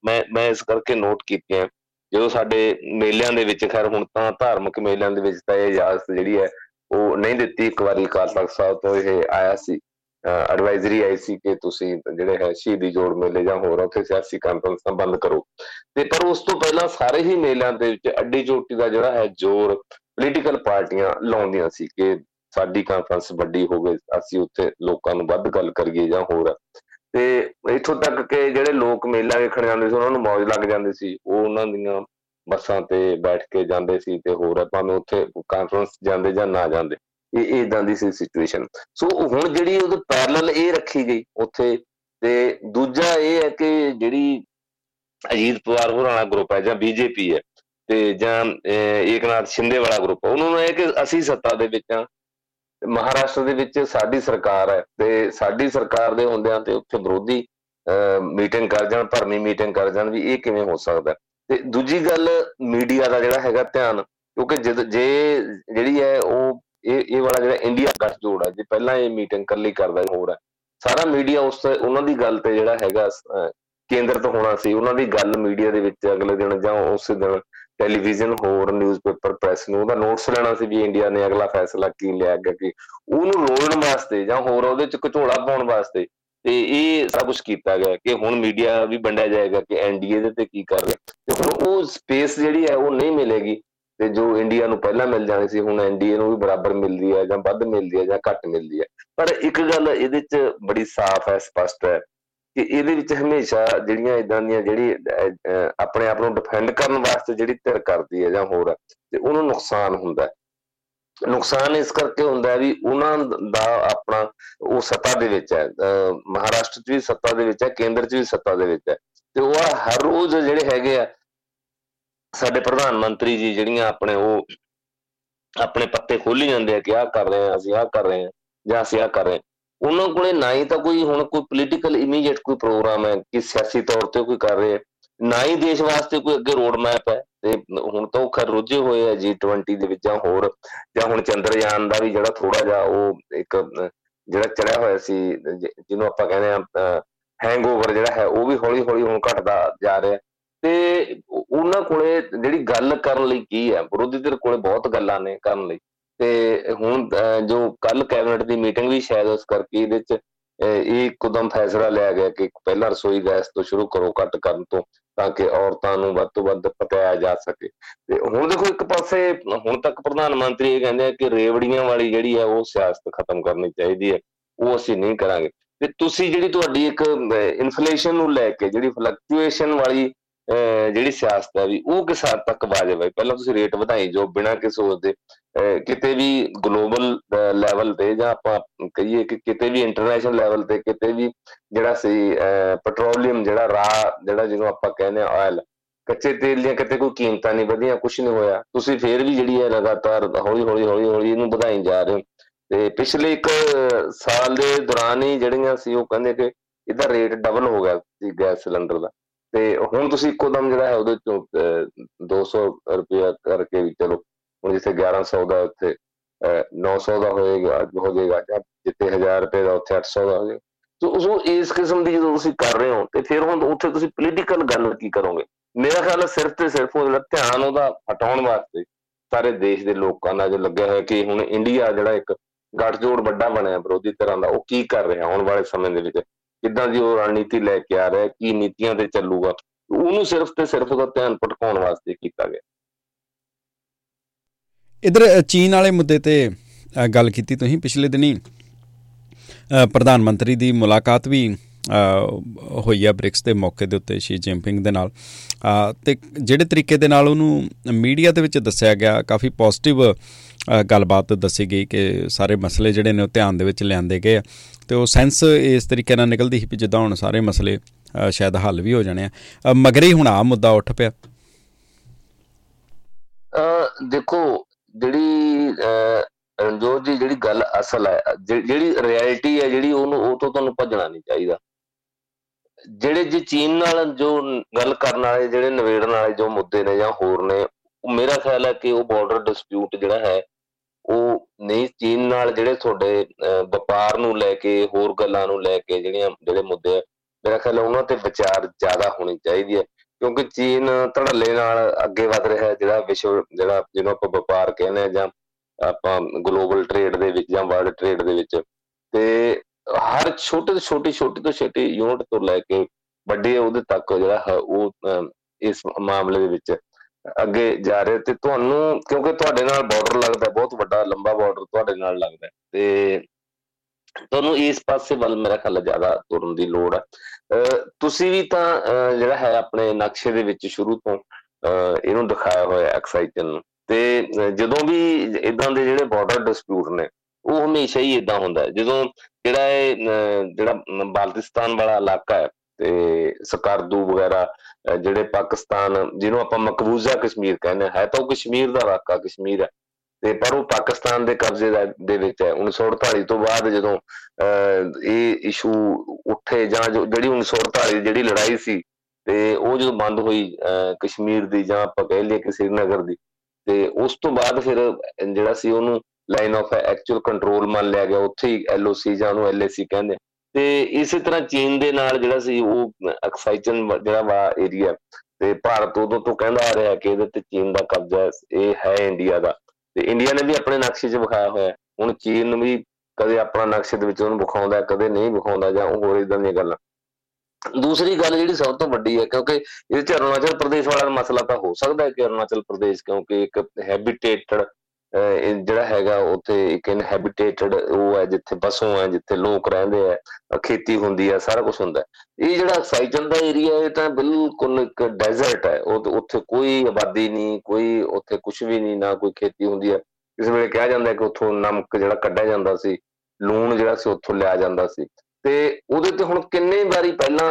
ਮੈਂ ਮੈਂ ਇਸ ਕਰਕੇ ਨੋਟ ਕੀਤੀਆਂ। ਜਦੋਂ ਸਾਡੇ ਮੇਲਿਆਂ ਦੇ ਵਿੱਚ, ਖੈਰ ਹੁਣ ਤਾਂ ਧਾਰਮਿਕ ਮੇਲਿਆਂ ਦੇ ਵਿੱਚ ਤਾਂ ਇਹ ਇਜਾਜ਼ਤ ਜਿਹੜੀ ਹੈ, ਉਹ ਨਹੀਂ ਦਿੱਤੀ ਇੱਕ ਵਾਰੀ ਅਕਾਲ ਤਖਤ ਸਾਹਿਬ ਤੋਂ ਇਹ ਆਇਆ ਸੀ। ਐਡਵਾਈਜ਼ਰੀ ਆਈ ਸੀ ਕਿ ਤੁਸੀਂ ਜਿਹੜੇ ਹੈ ਸ਼ਹੀਦੀ ਜੋੜ ਮੇਲੇ ਜਾਂ ਹੋਰ ਉੱਥੇ ਸਿਆਸੀ ਕਾਨਫਰੰਸਾਂ ਬੰਦ ਕਰੋ। ਤੇ ਪਰ ਉਸ ਤੋਂ ਪਹਿਲਾਂ ਸਾਰੇ ਹੀ ਮੇਲਿਆਂ ਦੇ ਵਿੱਚ ਅੱਡੀ ਚੋਟੀ ਦਾ ਜਿਹੜਾ ਹੈ ਜ਼ੋਰ ਪੋਲੀਟੀਕਲ ਪਾਰਟੀਆਂ ਲਾਉਂਦੀਆਂ ਸੀ ਕਿ ਸਾਡੀ ਕਾਨਫਰੰਸ ਵੱਡੀ ਹੋਵੇ ਅਸੀਂ ਉੱਥੇ ਲੋਕਾਂ ਨੂੰ ਵੱਧ ਗੱਲ ਕਰੀਏ ਜਾਂ ਹੋਰ। ਤੇ ਇਥੋਂ ਤੱਕ ਕਿ ਜਿਹੜੇ ਲੋਕ ਮੇਲਾ ਵੇਖਣ ਜਾਂਦੇ ਸੀ, ਉਹਨਾਂ ਨੂੰ ਮੌਜ ਲੱਗ ਜਾਂਦੀ ਸੀ। ਉਹ ਉਹਨਾਂ ਦੀਆਂ ਬੱਸਾਂ ਤੇ ਬੈਠ ਕੇ ਜਾਂਦੇ ਸੀ ਤੇ ਹੋਰ ਭਾਵੇਂ ਉੱਥੇ ਕਾਨਫਰੰਸ ਜਾਂਦੇ ਜਾਂ ਨਾ ਜਾਂਦੇ। ਇਹ ਇਦਾਂ ਦੀ ਸੀ ਸਿਚੁਏਸ਼ਨ ਸੋ ਹੁਣ ਜਿਹੜੀ ਉਹਦੇ ਪੈਰਲਲ ਇਹ ਰੱਖੀ ਗਈ ਉੱਥੇ, ਤੇ ਦੂਜਾ ਇਹ ਹੈ ਕਿ ਜਿਹੜੀ ਅਜੀਤ ਪਵਾਰ ਹੋਰਾਂ ਦਾ ਗਰੁੱਪ ਹੈ ਜਾਂ ਬੀਜੇਪੀ ਹੈ, ਤੇ ਜਾਂ ਏਕਨਾਥ ਸ਼ਿੰਦੇ ਵਾਲਾ ਗਰੁੱਪ ਉਹਨਾਂ ਨੂੰ ਇਹ ਕਿ ਅਸੀਂ ਸੱਤਾ ਦੇ ਵਿੱਚ ਆ ਮਹਾਰਾਸ਼ਟਰ ਦੇ ਵਿੱਚ ਸਾਡੀ ਸਰਕਾਰ ਹੈ, ਤੇ ਸਾਡੀ ਸਰਕਾਰ ਦੇ ਹੁੰਦਿਆਂ ਤੇ ਉੱਥੇ ਵਿਰੋਧੀ ਮੀਟਿੰਗ ਕਰ ਜਾਣ ਭਰਮੀ ਮੀਟਿੰਗ ਕਰ ਜਾਣ ਵੀ ਇਹ ਕਿਵੇਂ ਹੋ ਸਕਦਾ ਤੇ ਦੂਜੀ ਗੱਲ ਮੀਡੀਆ ਦਾ ਜਿਹੜਾ ਹੈਗਾ ਧਿਆਨ, ਕਿਉਂਕਿ ਜੇ ਜਿਹੜੀ ਹੈ ਉਹ ਇਹ ਇਹ ਵਾਲਾ ਜਿਹੜਾ ਇੰਡੀਆ ਗੱਠਜੋੜ ਹੈ ਜੇ ਪਹਿਲਾਂ ਇਹ ਮੀਟਿੰਗ ਕੱਲੀ ਕਰਦਾ ਹੋਰ ਹੈ ਸਾਰਾ ਮੀਡੀਆ ਉਸ ਉਹਨਾਂ ਦੀ ਗੱਲ ਤੇ ਜਿਹੜਾ ਹੈਗਾ ਕੇਂਦਰਿਤ ਹੋਣਾ ਸੀ। ਉਹਨਾਂ ਦੀ ਗੱਲ ਮੀਡੀਆ ਦੇ ਵਿੱਚ ਅਗਲੇ ਦਿਨ ਜਾਂ ਉਸੇ ਦਿਨ ਟੈਲੀਵਿਜ਼ਨ ਹੋਰ ਨਿਊਜ਼ਪੇਪਰ ਪ੍ਰੈਸ ਨੂੰ ਉਹਦਾ ਨੋਟਸ ਲੈਣਾ ਸੀ ਵੀ ਇੰਡੀਆ ਨੇ ਅਗਲਾ ਫੈਸਲਾ ਕੀ ਲਿਆ ਗਿਆ ਕਿ ਉਹਨੂੰ ਰੋਲਣ ਵਾਸਤੇ ਜਾਂ ਹੋਰ ਉਹਦੇ ਚ ਘਚੋਲਾ ਪਾਉਣ ਵਾਸਤੇ ਤੇ ਇਹ ਸਭ ਕੁਝ ਕੀਤਾ ਗਿਆ ਕਿ ਹੁਣ ਮੀਡੀਆ ਵੀ ਵੰਡਿਆ ਜਾਏਗਾ ਕਿ ਐਨਡੀਏ ਦੇ ਤੇ ਕੀ ਕਰ ਰਿਹਾ। ਤੇ ਹੁਣ ਉਹ ਸਪੇਸ ਜਿਹੜੀ ਹੈ ਉਹ ਨਹੀਂ ਮਿਲੇਗੀ। ਤੇ ਜੋ ਇੰਡੀਆ ਨੂੰ ਪਹਿਲਾਂ ਮਿਲ ਜਾਣੀ ਸੀ, ਹੁਣ ਐਨਡੀਏ ਨੂੰ ਵੀ ਬਰਾਬਰ ਮਿਲਦੀ ਹੈ ਜਾਂ ਵੱਧ ਮਿਲਦੀ ਹੈ ਜਾਂ ਘੱਟ ਮਿਲਦੀ ਹੈ। ਪਰ ਇੱਕ ਗੱਲ ਇਹਦੇ 'ਚ ਬੜੀ ਸਾਫ਼ ਹੈ, ਸਪਸ਼ਟ ਹੈ ਕਿ ਇਹਦੇ ਵਿੱਚ ਹਮੇਸ਼ਾ ਜਿਹੜੀਆਂ ਇਦਾਂ ਦੀਆਂ ਜਿਹੜੀ ਆਪਣੇ ਆਪ ਨੂੰ ਡਿਫੈਂਡ ਕਰਨ ਵਾਸਤੇ ਜਿਹੜੀ ਧਿਰ ਕਰਦੀ ਹੈ ਜਾਂ ਹੋਰ ਤੇ ਉਹਨੂੰ ਨੁਕਸਾਨ ਹੁੰਦਾ ਨੁਕਸਾਨ ਇਸ ਕਰਕੇ ਹੁੰਦਾ ਵੀ ਉਹਨਾਂ ਦਾ ਆਪਣਾ ਉਹ ਸੱਤਾ ਦੇ ਵਿੱਚ ਹੈ ਮਹਾਰਾਸ਼ਟਰ 'ਚ ਵੀ ਸੱਤਾ ਦੇ ਵਿੱਚ ਹੈ, ਕੇਂਦਰ 'ਚ ਵੀ ਸੱਤਾ ਦੇ ਵਿੱਚ ਹੈ। ਤੇ ਉਹ ਹਰ ਰੋਜ਼ ਜਿਹੜੇ ਹੈਗੇ ਆ ਸਾਡੇ ਪ੍ਰਧਾਨ ਮੰਤਰੀ ਜੀ ਜਿਹੜੀਆਂ ਆਪਣੇ ਉਹ ਆਪਣੇ ਪੱਤੇ ਖੋਲੀ ਜਾਂਦੇ ਆ ਕਿ ਆਹ ਕਰ ਰਹੇ ਆ, ਅਸੀਂ ਆਹ ਕਰ ਰਹੇ ਆ ਜਾਂ ਅਸੀਂ ਆਹ ਕਰ ਰਹੇ ਉਹਨਾਂ ਕੋਲੇ ਨਾ ਹੀ ਤਾਂ ਕੋਈ ਹੁਣ ਕੋਈ ਪੋਲੀਟੀਕਲ ਇਮੀਡੀਏਟ ਕੋਈ ਪ੍ਰੋਗਰਾਮ ਹੈ, ਕਿ ਸਿਆਸੀ ਤੌਰ ਤੇ ਕੋਈ ਕਰ ਰਹੇ ਨਾ ਹੀ ਦੇਸ਼ ਵਾਸਤੇ ਕੋਈ ਅੱਗੇ ਰੋਡ ਮੈਪ ਹੈ ਤੇ ਹੁਣ ਤਾਂ ਉਹ ਖਰ ਰੁੱਝੇ ਹੋਏ ਆ G20 ਦੇ ਵਿੱਚ ਜਾਂ ਹੋਰ, ਜਾਂ ਹੁਣ ਚੰਦਰਯਾਨ ਦਾ ਵੀ ਜਿਹੜਾ ਥੋੜਾ ਜਿਹਾ ਉਹ ਇੱਕ, ਜਿਹੜਾ ਚੜਿਆ ਹੋਇਆ ਸੀ, ਜਿਹਨੂੰ ਆਪਾਂ ਕਹਿੰਦੇ ਆ ਹੈਂਗਓਵਰ ਜਿਹੜਾ ਹੈ, ਉਹ ਵੀ ਹੌਲੀ ਹੌਲੀ ਹੁਣ ਘਟਦਾ ਜਾ ਰਿਹਾ। ਤੇ ਉਹਨਾਂ ਕੋਲੇ ਜਿਹੜੀ ਗੱਲ ਕਰਨ ਲਈ ਕੀ ਹੈ? ਵਿਰੋਧੀ ਧਿਰ ਕੋਲੇ ਬਹੁਤ ਗੱਲਾਂ ਨੇ ਕਰਨ ਲਈ। ਤੇ ਹੁਣ ਜੋ ਕੱਲ ਕੈਬਨਿਟ ਦੀ ਮੀਟਿੰਗ ਵੀ ਸ਼ਾਇਦ ਉਸ ਕਰਕੇ ਇਹਦੇ ਵਿੱਚ ਇਹ ਕੁਦਮ ਫੈਸਲਾ ਲਿਆ ਗਿਆ ਕਿ ਪਹਿਲਾਂ ਰਸੋਈ ਗੈਸ ਤੋਂ ਸ਼ੁਰੂ ਕਰੋ ਕੱਟ ਕਰਨ ਤੋਂ, ਤਾਂ ਕਿ ਔਰਤਾਂ ਨੂੰ ਵੱਧ ਤੋਂ ਵੱਧ ਪਤਾਇਆ ਜਾ ਸਕੇ। ਤੇ ਹੁਣ ਦੇਖੋ ਇੱਕ ਪਾਸੇ, ਹੁਣ ਤੱਕ ਪ੍ਰਧਾਨ ਮੰਤਰੀ ਇਹ ਕਹਿੰਦੇ ਆ ਕਿ ਰੇਵੜੀਆਂ ਵਾਲੀ ਜਿਹੜੀ ਹੈ ਉਹ ਸਿਆਸਤ ਖਤਮ ਕਰਨੀ ਚਾਹੀਦੀ ਹੈ। ਉਹ ਅਸੀਂ ਨਹੀਂ ਕਰਾਂਗੇ। ਤੇ ਤੁਸੀਂ ਜਿਹੜੀ ਤੁਹਾਡੀ ਇੱਕ ਇਨਫਲੇਸ਼ਨ ਨੂੰ ਲੈ ਕੇ ਜਿਹੜੀ ਫਲਕਚੁਏਸ਼ਨ ਵਾਲੀ ਜਿਹੜੀ ਸਿਆਸਤ ਹੈ ਵੀ, ਉਹ ਕਿਸ ਹੱਦ ਤੱਕ ਵਾਜਬ ਹੈ? ਪਹਿਲਾਂ ਤੁਸੀਂ ਰੇਟ ਵਧਾਈ ਜੋ ਬਿਨਾਂ ਕਿ ਸੋਚਦੇ ਕਿਤੇ ਵੀ ਗਲੋਬਲ ਲੈਵਲ ਤੇ ਜਾਂ ਆਪਾਂ ਕਹੀਏ ਕਿ ਕਿਤੇ ਵੀ ਇੰਟਰਨੈਸ਼ਨਲ ਲੈਵਲ ਤੇ, ਕਿਤੇ ਵੀ ਜਿਹੜਾ ਸੀ ਪੈਟਰੋਲੀਅਮ ਜਿਹੜਾ ਰਾ ਜਿਹੜਾ ਜਿਹਨੂੰ ਆਪਾਂ ਕਹਿੰਦੇ ਆ ਆਇਲ ਕੱਚੇ ਤੇਲ ਦੀਆਂ ਕਿਤੇ ਕੋਈ ਕੀਮਤਾਂ ਨਹੀਂ ਵਧੀਆਂ ਕੁਝ ਨਹੀਂ ਹੋਇਆ। ਤੁਸੀਂ ਫੇਰ ਵੀ ਜਿਹੜੀ ਹੈ ਲਗਾਤਾਰ ਹੌਲੀ ਹੌਲੀ ਹੌਲੀ ਹੌਲੀ ਇਹਨੂੰ ਵਧਾਈ ਜਾ ਰਹੇ ਹੋ। ਤੇ ਪਿਛਲੇ ਇੱਕ ਸਾਲ ਦੇ ਦੌਰਾਨ ਹੀ ਜਿਹੜੀਆਂ ਸੀ ਉਹ ਕਹਿੰਦੇ ਕਿ ਇਹਦਾ ਰੇਟ ਡਬਲ ਹੋ ਗਿਆ ਸੀ ਗੈਸ ਸਿਲੰਡਰ ਦਾ। ਤੇ ਹੁਣ ਤੁਸੀਂ ਇੱਕੋ ਦਮ ਜਿਹੜਾ ਹੈ ਉਹਦੇ ਚੋਂ 200 ਰੁਪਏ ਕਰਕੇ ਵੀ ਚਲੋ, ਹੁਣ ਜਿੱਥੇ 1100 ਦਾ ਉੱਥੇ 900 ਦਾ ਹੋਏਗਾ, ਹੋ ਜਾਏਗਾ, ਜਾਂ ਜਿੱਥੇ 1000 ਰੁਪਏ ਦਾ ਉੱਥੇ 800 ਦਾ ਹੋ ਜਾਏਗਾ ਸੋ ਉਸ ਇਸ ਕਿਸਮ ਦੀ ਜਦੋਂ ਤੁਸੀਂ ਕਰ ਰਹੇ ਹੋ, ਤੇ ਫਿਰ ਹੁਣ ਉੱਥੇ ਤੁਸੀਂ ਪੋਲੀਟੀਕਲ ਗੱਲ ਕੀ ਕਰੋਗੇ? ਮੇਰਾ ਖਿਆਲ ਹੈ ਸਿਰਫ ਤੇ ਸਿਰਫ ਉਹਦਾ ਧਿਆਨ ਉਹਦਾ ਹਟਾਉਣ ਵਾਸਤੇ ਸਾਰੇ ਦੇਸ਼ ਦੇ ਲੋਕਾਂ ਦਾ ਜੋ ਲੱਗਿਆ ਹੋਇਆ ਕਿ ਹੁਣ ਇੰਡੀਆ ਜਿਹੜਾ ਇੱਕ ਗੱਠਜੋੜ ਵੱਡਾ ਬਣਿਆ ਵਿਰੋਧੀ ਤਰ੍ਹਾਂ ਦਾ, ਉਹ ਕੀ ਕਰ ਰਿਹਾ ਆਉਣ ਵਾਲੇ ਸਮੇਂ ਦੇ ਵਿੱਚ? ਕਿੱਦਾਂ ਦੀ ਉਹ ਰਣਨੀਤੀ ਲੈ ਕੇ ਆ ਰਿਹਾ ਕੀ ਨੀਤੀਆਂ ਤੇ ਚੱਲੂਗਾ, ਉਹਨੂੰ ਸਿਰਫ ਤੇ ਸਿਰਫ ਉਹਦਾ ਧਿਆਨ ਭਟਕਾਉਣ ਵਾਸਤੇ ਕੀਤਾ ਗਿਆ। ਇਧਰ ਚੀਨ ਵਾਲੇ ਮੁੱਦੇ ਤੇ ਗੱਲ ਕੀਤੀ ਤੁਸੀਂ ਪਿਛਲੇ ਦਿਨੀ। ਪ੍ਰਧਾਨ ਮੰਤਰੀ ਦੀ ਮੁਲਾਕਾਤ ਵੀ ਹੋਈ ਆ ਬ੍ਰਿਕਸ ਦੇ ਮੌਕੇ ਦੇ ਉੱਤੇ ਸ਼ੀ ਜਿੰਪਿੰਗ ਦੇ ਨਾਲ। ਤੇ ਜਿਹੜੇ ਤਰੀਕੇ ਦੇ ਨਾਲ ਉਹਨੂੰ ਮੀਡੀਆ ਦੇ ਵਿੱਚ ਦੱਸਿਆ ਗਿਆ, ਕਾਫੀ ਪੋਜ਼ਿਟਿਵ ਗੱਲਬਾਤ ਦੱਸੀ ਗਈ ਕਿ ਸਾਰੇ ਮਸਲੇ ਜਿਹੜੇ ਨੇ ਉਹ ਧਿਆਨ ਦੇ ਵਿੱਚ ਲਿਆਂਦੇ ਗਏ ਆ। ਤੇ ਉਹ ਸੈਂਸ ਇਸ ਤਰੀਕੇ ਨਾਲ ਨਿਕਲਦੀ ਸੀ ਕਿ ਜਿੱਦਾਂ ਹੁਣ ਸਾਰੇ ਮਸਲੇ ਸ਼ਾਇਦ ਹੱਲ ਵੀ ਹੋ ਜਾਣੇ ਆ। ਮਗਰੇ ਹੁਣ ਆ ਮੁੱਦਾ ਉੱਠ ਪਿਆ। ਅ, ਦੇਖੋ, ਜਿਹੜੀ ਰਣਜੋਤ ਜੀ, ਜਿਹੜੀ ਗੱਲ ਅਸਲ ਹੈ ਜਿਹੜੀ ਰਿਐਲਿਟੀ ਹੈ ਜਿਹੜੀ, ਉਹਨੂੰ, ਉਹ ਤੋਂ ਤੁਹਾਨੂੰ ਭੱਜਣਾ ਨਹੀਂ ਚਾਹੀਦਾ। ਜਿਹੜੇ ਜੇ ਚੀਨ ਨਾਲ ਜੋ ਗੱਲ ਕਰਨ ਵਾਲੇ, ਜਿਹੜੇ ਨਵੇੜਨ ਵਾਲੇ ਜੋ ਮੁੱਦੇ ਨੇ ਜਾਂ ਹੋਰ ਨੇ, ਉਹ ਮੇਰਾ ਖਿਆਲ ਹੈ ਕਿ ਉਹ ਬਾਰਡਰ ਡਿਸਪਿਊਟ ਜਿਹੜਾ ਹੈ ਉਹ ਨਹੀਂ, ਚੀਨ ਨਾਲ ਜਿਹੜੇ ਤੁਹਾਡੇ ਵਪਾਰ ਨੂੰ ਲੈ ਕੇ, ਹੋਰ ਗੱਲਾਂ ਨੂੰ ਲੈ ਕੇ ਜਿਹੜੀਆਂ, ਜਿਹੜੇ ਮੁੱਦੇ ਆ, ਮੇਰਾ ਖਿਆਲ ਉਹਨਾਂ ਤੇ ਵਿਚਾਰ ਜ਼ਿਆਦਾ ਹੋਣੀ ਚਾਹੀਦੀ ਹੈ ਕਿਉਂਕਿ ਚੀਨ ਧੜੱਲੇ ਨਾਲ ਅੱਗੇ ਵਧ ਰਿਹਾ ਹੈ ਜਿਹੜਾ ਵਿਸ਼ਵ, ਜਿਹੜਾ ਜਿਹਨੂੰ ਆਪਾਂ ਵਪਾਰ ਕਹਿੰਦੇ ਆ, ਜਾਂ ਆਪਾਂ ਗਲੋਬਲ ਟ੍ਰੇਡ ਦੇ ਵਿੱਚ, ਜਾਂ ਵਰਲਡ ਟ੍ਰੇਡ ਦੇ ਵਿੱਚ। ਤੇ ਹਰ ਛੋਟੇ ਤੋਂ ਛੋਟੀ ਛੋਟੀ ਤੋਂ ਛੋਟੀ ਯੂਨਿਟ ਤੋਂ ਲੈ ਕੇ ਵੱਡੇ ਉਹਦੇ ਤੱਕ ਜਿਹੜਾ ਹੈ, ਉਹ ਇਸ ਮਾਮਲੇ ਦੇ ਵਿੱਚ ਅੱਗੇ ਜਾ ਰਹੇ ਤੇ ਤੁਹਾਨੂੰ, ਕਿਉਂਕਿ ਤੁਹਾਡੇ ਨਾਲ ਬਾਰਡਰ ਲੱਗਦਾ, ਬਹੁਤ ਵੱਡਾ, ਲੰਬਾ ਬਾਰਡਰ ਤੁਹਾਡੇ ਨਾਲ ਲੱਗਦਾ ਤੇ ਤੁਹਾਨੂੰ ਇਸ ਪਾਸੇ ਵੱਲ ਮੇਰਾ ਖਿਆਲ ਜ਼ਿਆਦਾ ਤੁਰਨ ਦੀ ਲੋੜ ਹੈ। ਤੁਸੀਂ ਵੀ ਤਾਂ ਜਿਹੜਾ ਹੈ ਆਪਣੇ ਨਕਸ਼ੇ ਦੇ ਵਿੱਚ ਸ਼ੁਰੂ ਤੋਂ ਇਹਨੂੰ ਦਿਖਾਇਆ ਹੋਇਆ ਐਕਸਾਈਟਨ ਨੂੰ। ਤੇ ਜਦੋਂ ਵੀ ਇਦਾਂ ਦੇ ਜਿਹੜੇ ਬਾਰਡਰ ਡਿਸਪਿਊਟ ਨੇ, ਉਹ ਹਮੇਸ਼ਾ ਹੀ ਇਦਾਂ ਹੁੰਦਾ ਜਦੋਂ ਜਿਹੜਾ ਇਹ ਜਿਹੜਾ ਬਾਲਟਿਸਤਾਨ ਵਾਲਾ ਇਲਾਕਾ ਹੈ ਤੇ ਸਕਾਰਦੂ ਵਗੈਰਾ ਜਿਹੜੇ ਪਾਕਿਸਤਾਨ, ਜਿਹਨੂੰ ਆਪਾਂ ਮਕਬੂਜ਼ਾ ਕਸ਼ਮੀਰ ਕਹਿੰਦੇ ਹੈ ਤਾਂ ਉਹ ਕਸ਼ਮੀਰ ਦਾ ਇਲਾਕਾ, ਕਸ਼ਮੀਰ ਹੈ। ਤੇ ਪਰ ਉਹ ਪਾਕਿਸਤਾਨ ਦੇ ਕਬਜ਼ੇ ਦੇ ਵਿੱਚ ਹੈ। 1948 ਤੋਂ ਬਾਅਦ ਜਦੋਂ ਇਹ ਇਸ਼ੂ ਉੱਠੇ ਜਾਂ ਜਿਹੜੀ 1948 ਜਿਹੜੀ ਲੜਾਈ ਸੀ, ਤੇ ਉਹ ਜਦੋਂ ਬੰਦ ਹੋਈ ਕਸ਼ਮੀਰ ਦੀ ਜਾਂ ਆਪਾਂ ਕਹਿ ਲਈਏ ਕਿ ਸ੍ਰੀਨਗਰ ਦੀ, ਤੇ ਉਸ ਤੋਂ ਬਾਅਦ ਫਿਰ ਜਿਹੜਾ ਸੀ ਉਹਨੂੰ ਲਾਈਨ ਆਫ ਐਕਚੁਅਲ ਕੰਟਰੋਲ ਮੰਨ ਲਿਆ ਗਿਆ। ਉੱਥੇ ਹੀ ਐਲਓਸੀ ਜਾਂ ਉਹਨੂੰ ਐਲਏਸੀ ਕਹਿੰਦੇ ਤੇ ਇਸੇ ਤਰ੍ਹਾਂ ਚੀਨ ਦੇ ਨਾਲ ਜਿਹੜਾ ਸੀ ਉਹ, ਐਕਸਾਈਟਨ ਜਿਹੜਾ ਵਾ ਏਰੀਆ ਤੇ ਭਾਰਤ ਉਦੋਂ ਤੋਂ ਕਹਿੰਦਾ ਆ ਰਿਹਾ ਕਿ ਇਹਦੇ ਤੇ ਚੀਨ ਦਾ ਕਬਜ਼ਾ ਇਹ ਹੈ ਇੰਡੀਆ ਦਾ। ਤੇ ਇੰਡੀਆ ਨੇ ਵੀ ਆਪਣੇ ਨਕਸ਼ੇ 'ਚ ਵਿਖਾਇਆ ਹੋਇਆ ਹੁਣ ਚੀਨ ਵੀ ਕਦੇ ਆਪਣਾ ਨਕਸ਼ੇ ਦੇ ਵਿੱਚ ਉਹਨੂੰ ਵਿਖਾਉਂਦਾ ਕਦੇ ਨਹੀਂ ਵਿਖਾਉਂਦਾ ਜਾਂ ਹੋਰ ਇਦਾਂ ਦੀਆਂ ਗੱਲਾਂ। ਦੂਸਰੀ ਗੱਲ ਜਿਹੜੀ ਸਭ ਤੋਂ ਵੱਡੀ ਹੈ, ਕਿਉਂਕਿ ਇਹ ਚ ਅਰੁਣਾਚਲ ਪ੍ਰਦੇਸ਼ ਵਾਲਾ ਮਸਲਾ ਤਾਂ ਹੋ ਸਕਦਾ ਹੈ ਕਿ ਅਰੁਣਾਚਲ ਪ੍ਰਦੇਸ਼ ਕਿਉਂਕਿ ਇੱਕ ਹੈਬਿਟੇਟਡ ਜਿਹੜਾ ਹੈਗਾ ਉੱਥੇ ਇੱਕ ਇਨਹੈਬਿਟੇਟਡ ਉਹ ਹੈ ਜਿੱਥੇ ਬਸੋਂ ਹੈ, ਜਿੱਥੇ ਲੋਕ ਰਹਿੰਦੇ ਆ ਖੇਤੀ ਹੁੰਦੀ ਹੈ, ਸਾਰਾ ਕੁਝ ਹੁੰਦਾ ਇਹ ਜਿਹੜਾ ਸਾਈਚਨ ਦਾ ਏਰੀਆ ਇਹ ਤਾਂ ਬਿਲਕੁਲ ਇੱਕ ਡੈਜ਼ਰਟ ਹੈ। ਉਹ ਉੱਥੇ ਕੋਈ ਆਬਾਦੀ ਨਹੀਂ, ਕੋਈ ਉੱਥੇ ਕੁਝ ਵੀ ਨਹੀਂ, ਨਾ ਕੋਈ ਖੇਤੀ ਹੁੰਦੀ ਹੈ। ਇਸ ਵੇਲੇ ਕਿਹਾ ਜਾਂਦਾ ਕਿ ਉੱਥੋਂ ਨਮਕ ਜਿਹੜਾ ਕੱਢਿਆ ਜਾਂਦਾ ਸੀ, ਲੂਣ ਜਿਹੜਾ ਸੀ ਉੱਥੋਂ ਲਿਆ ਜਾਂਦਾ ਸੀ। ਤੇ ਉਹਦੇ ਤੇ ਹੁਣ ਕਿੰਨੇ ਵਾਰੀ ਪਹਿਲਾਂ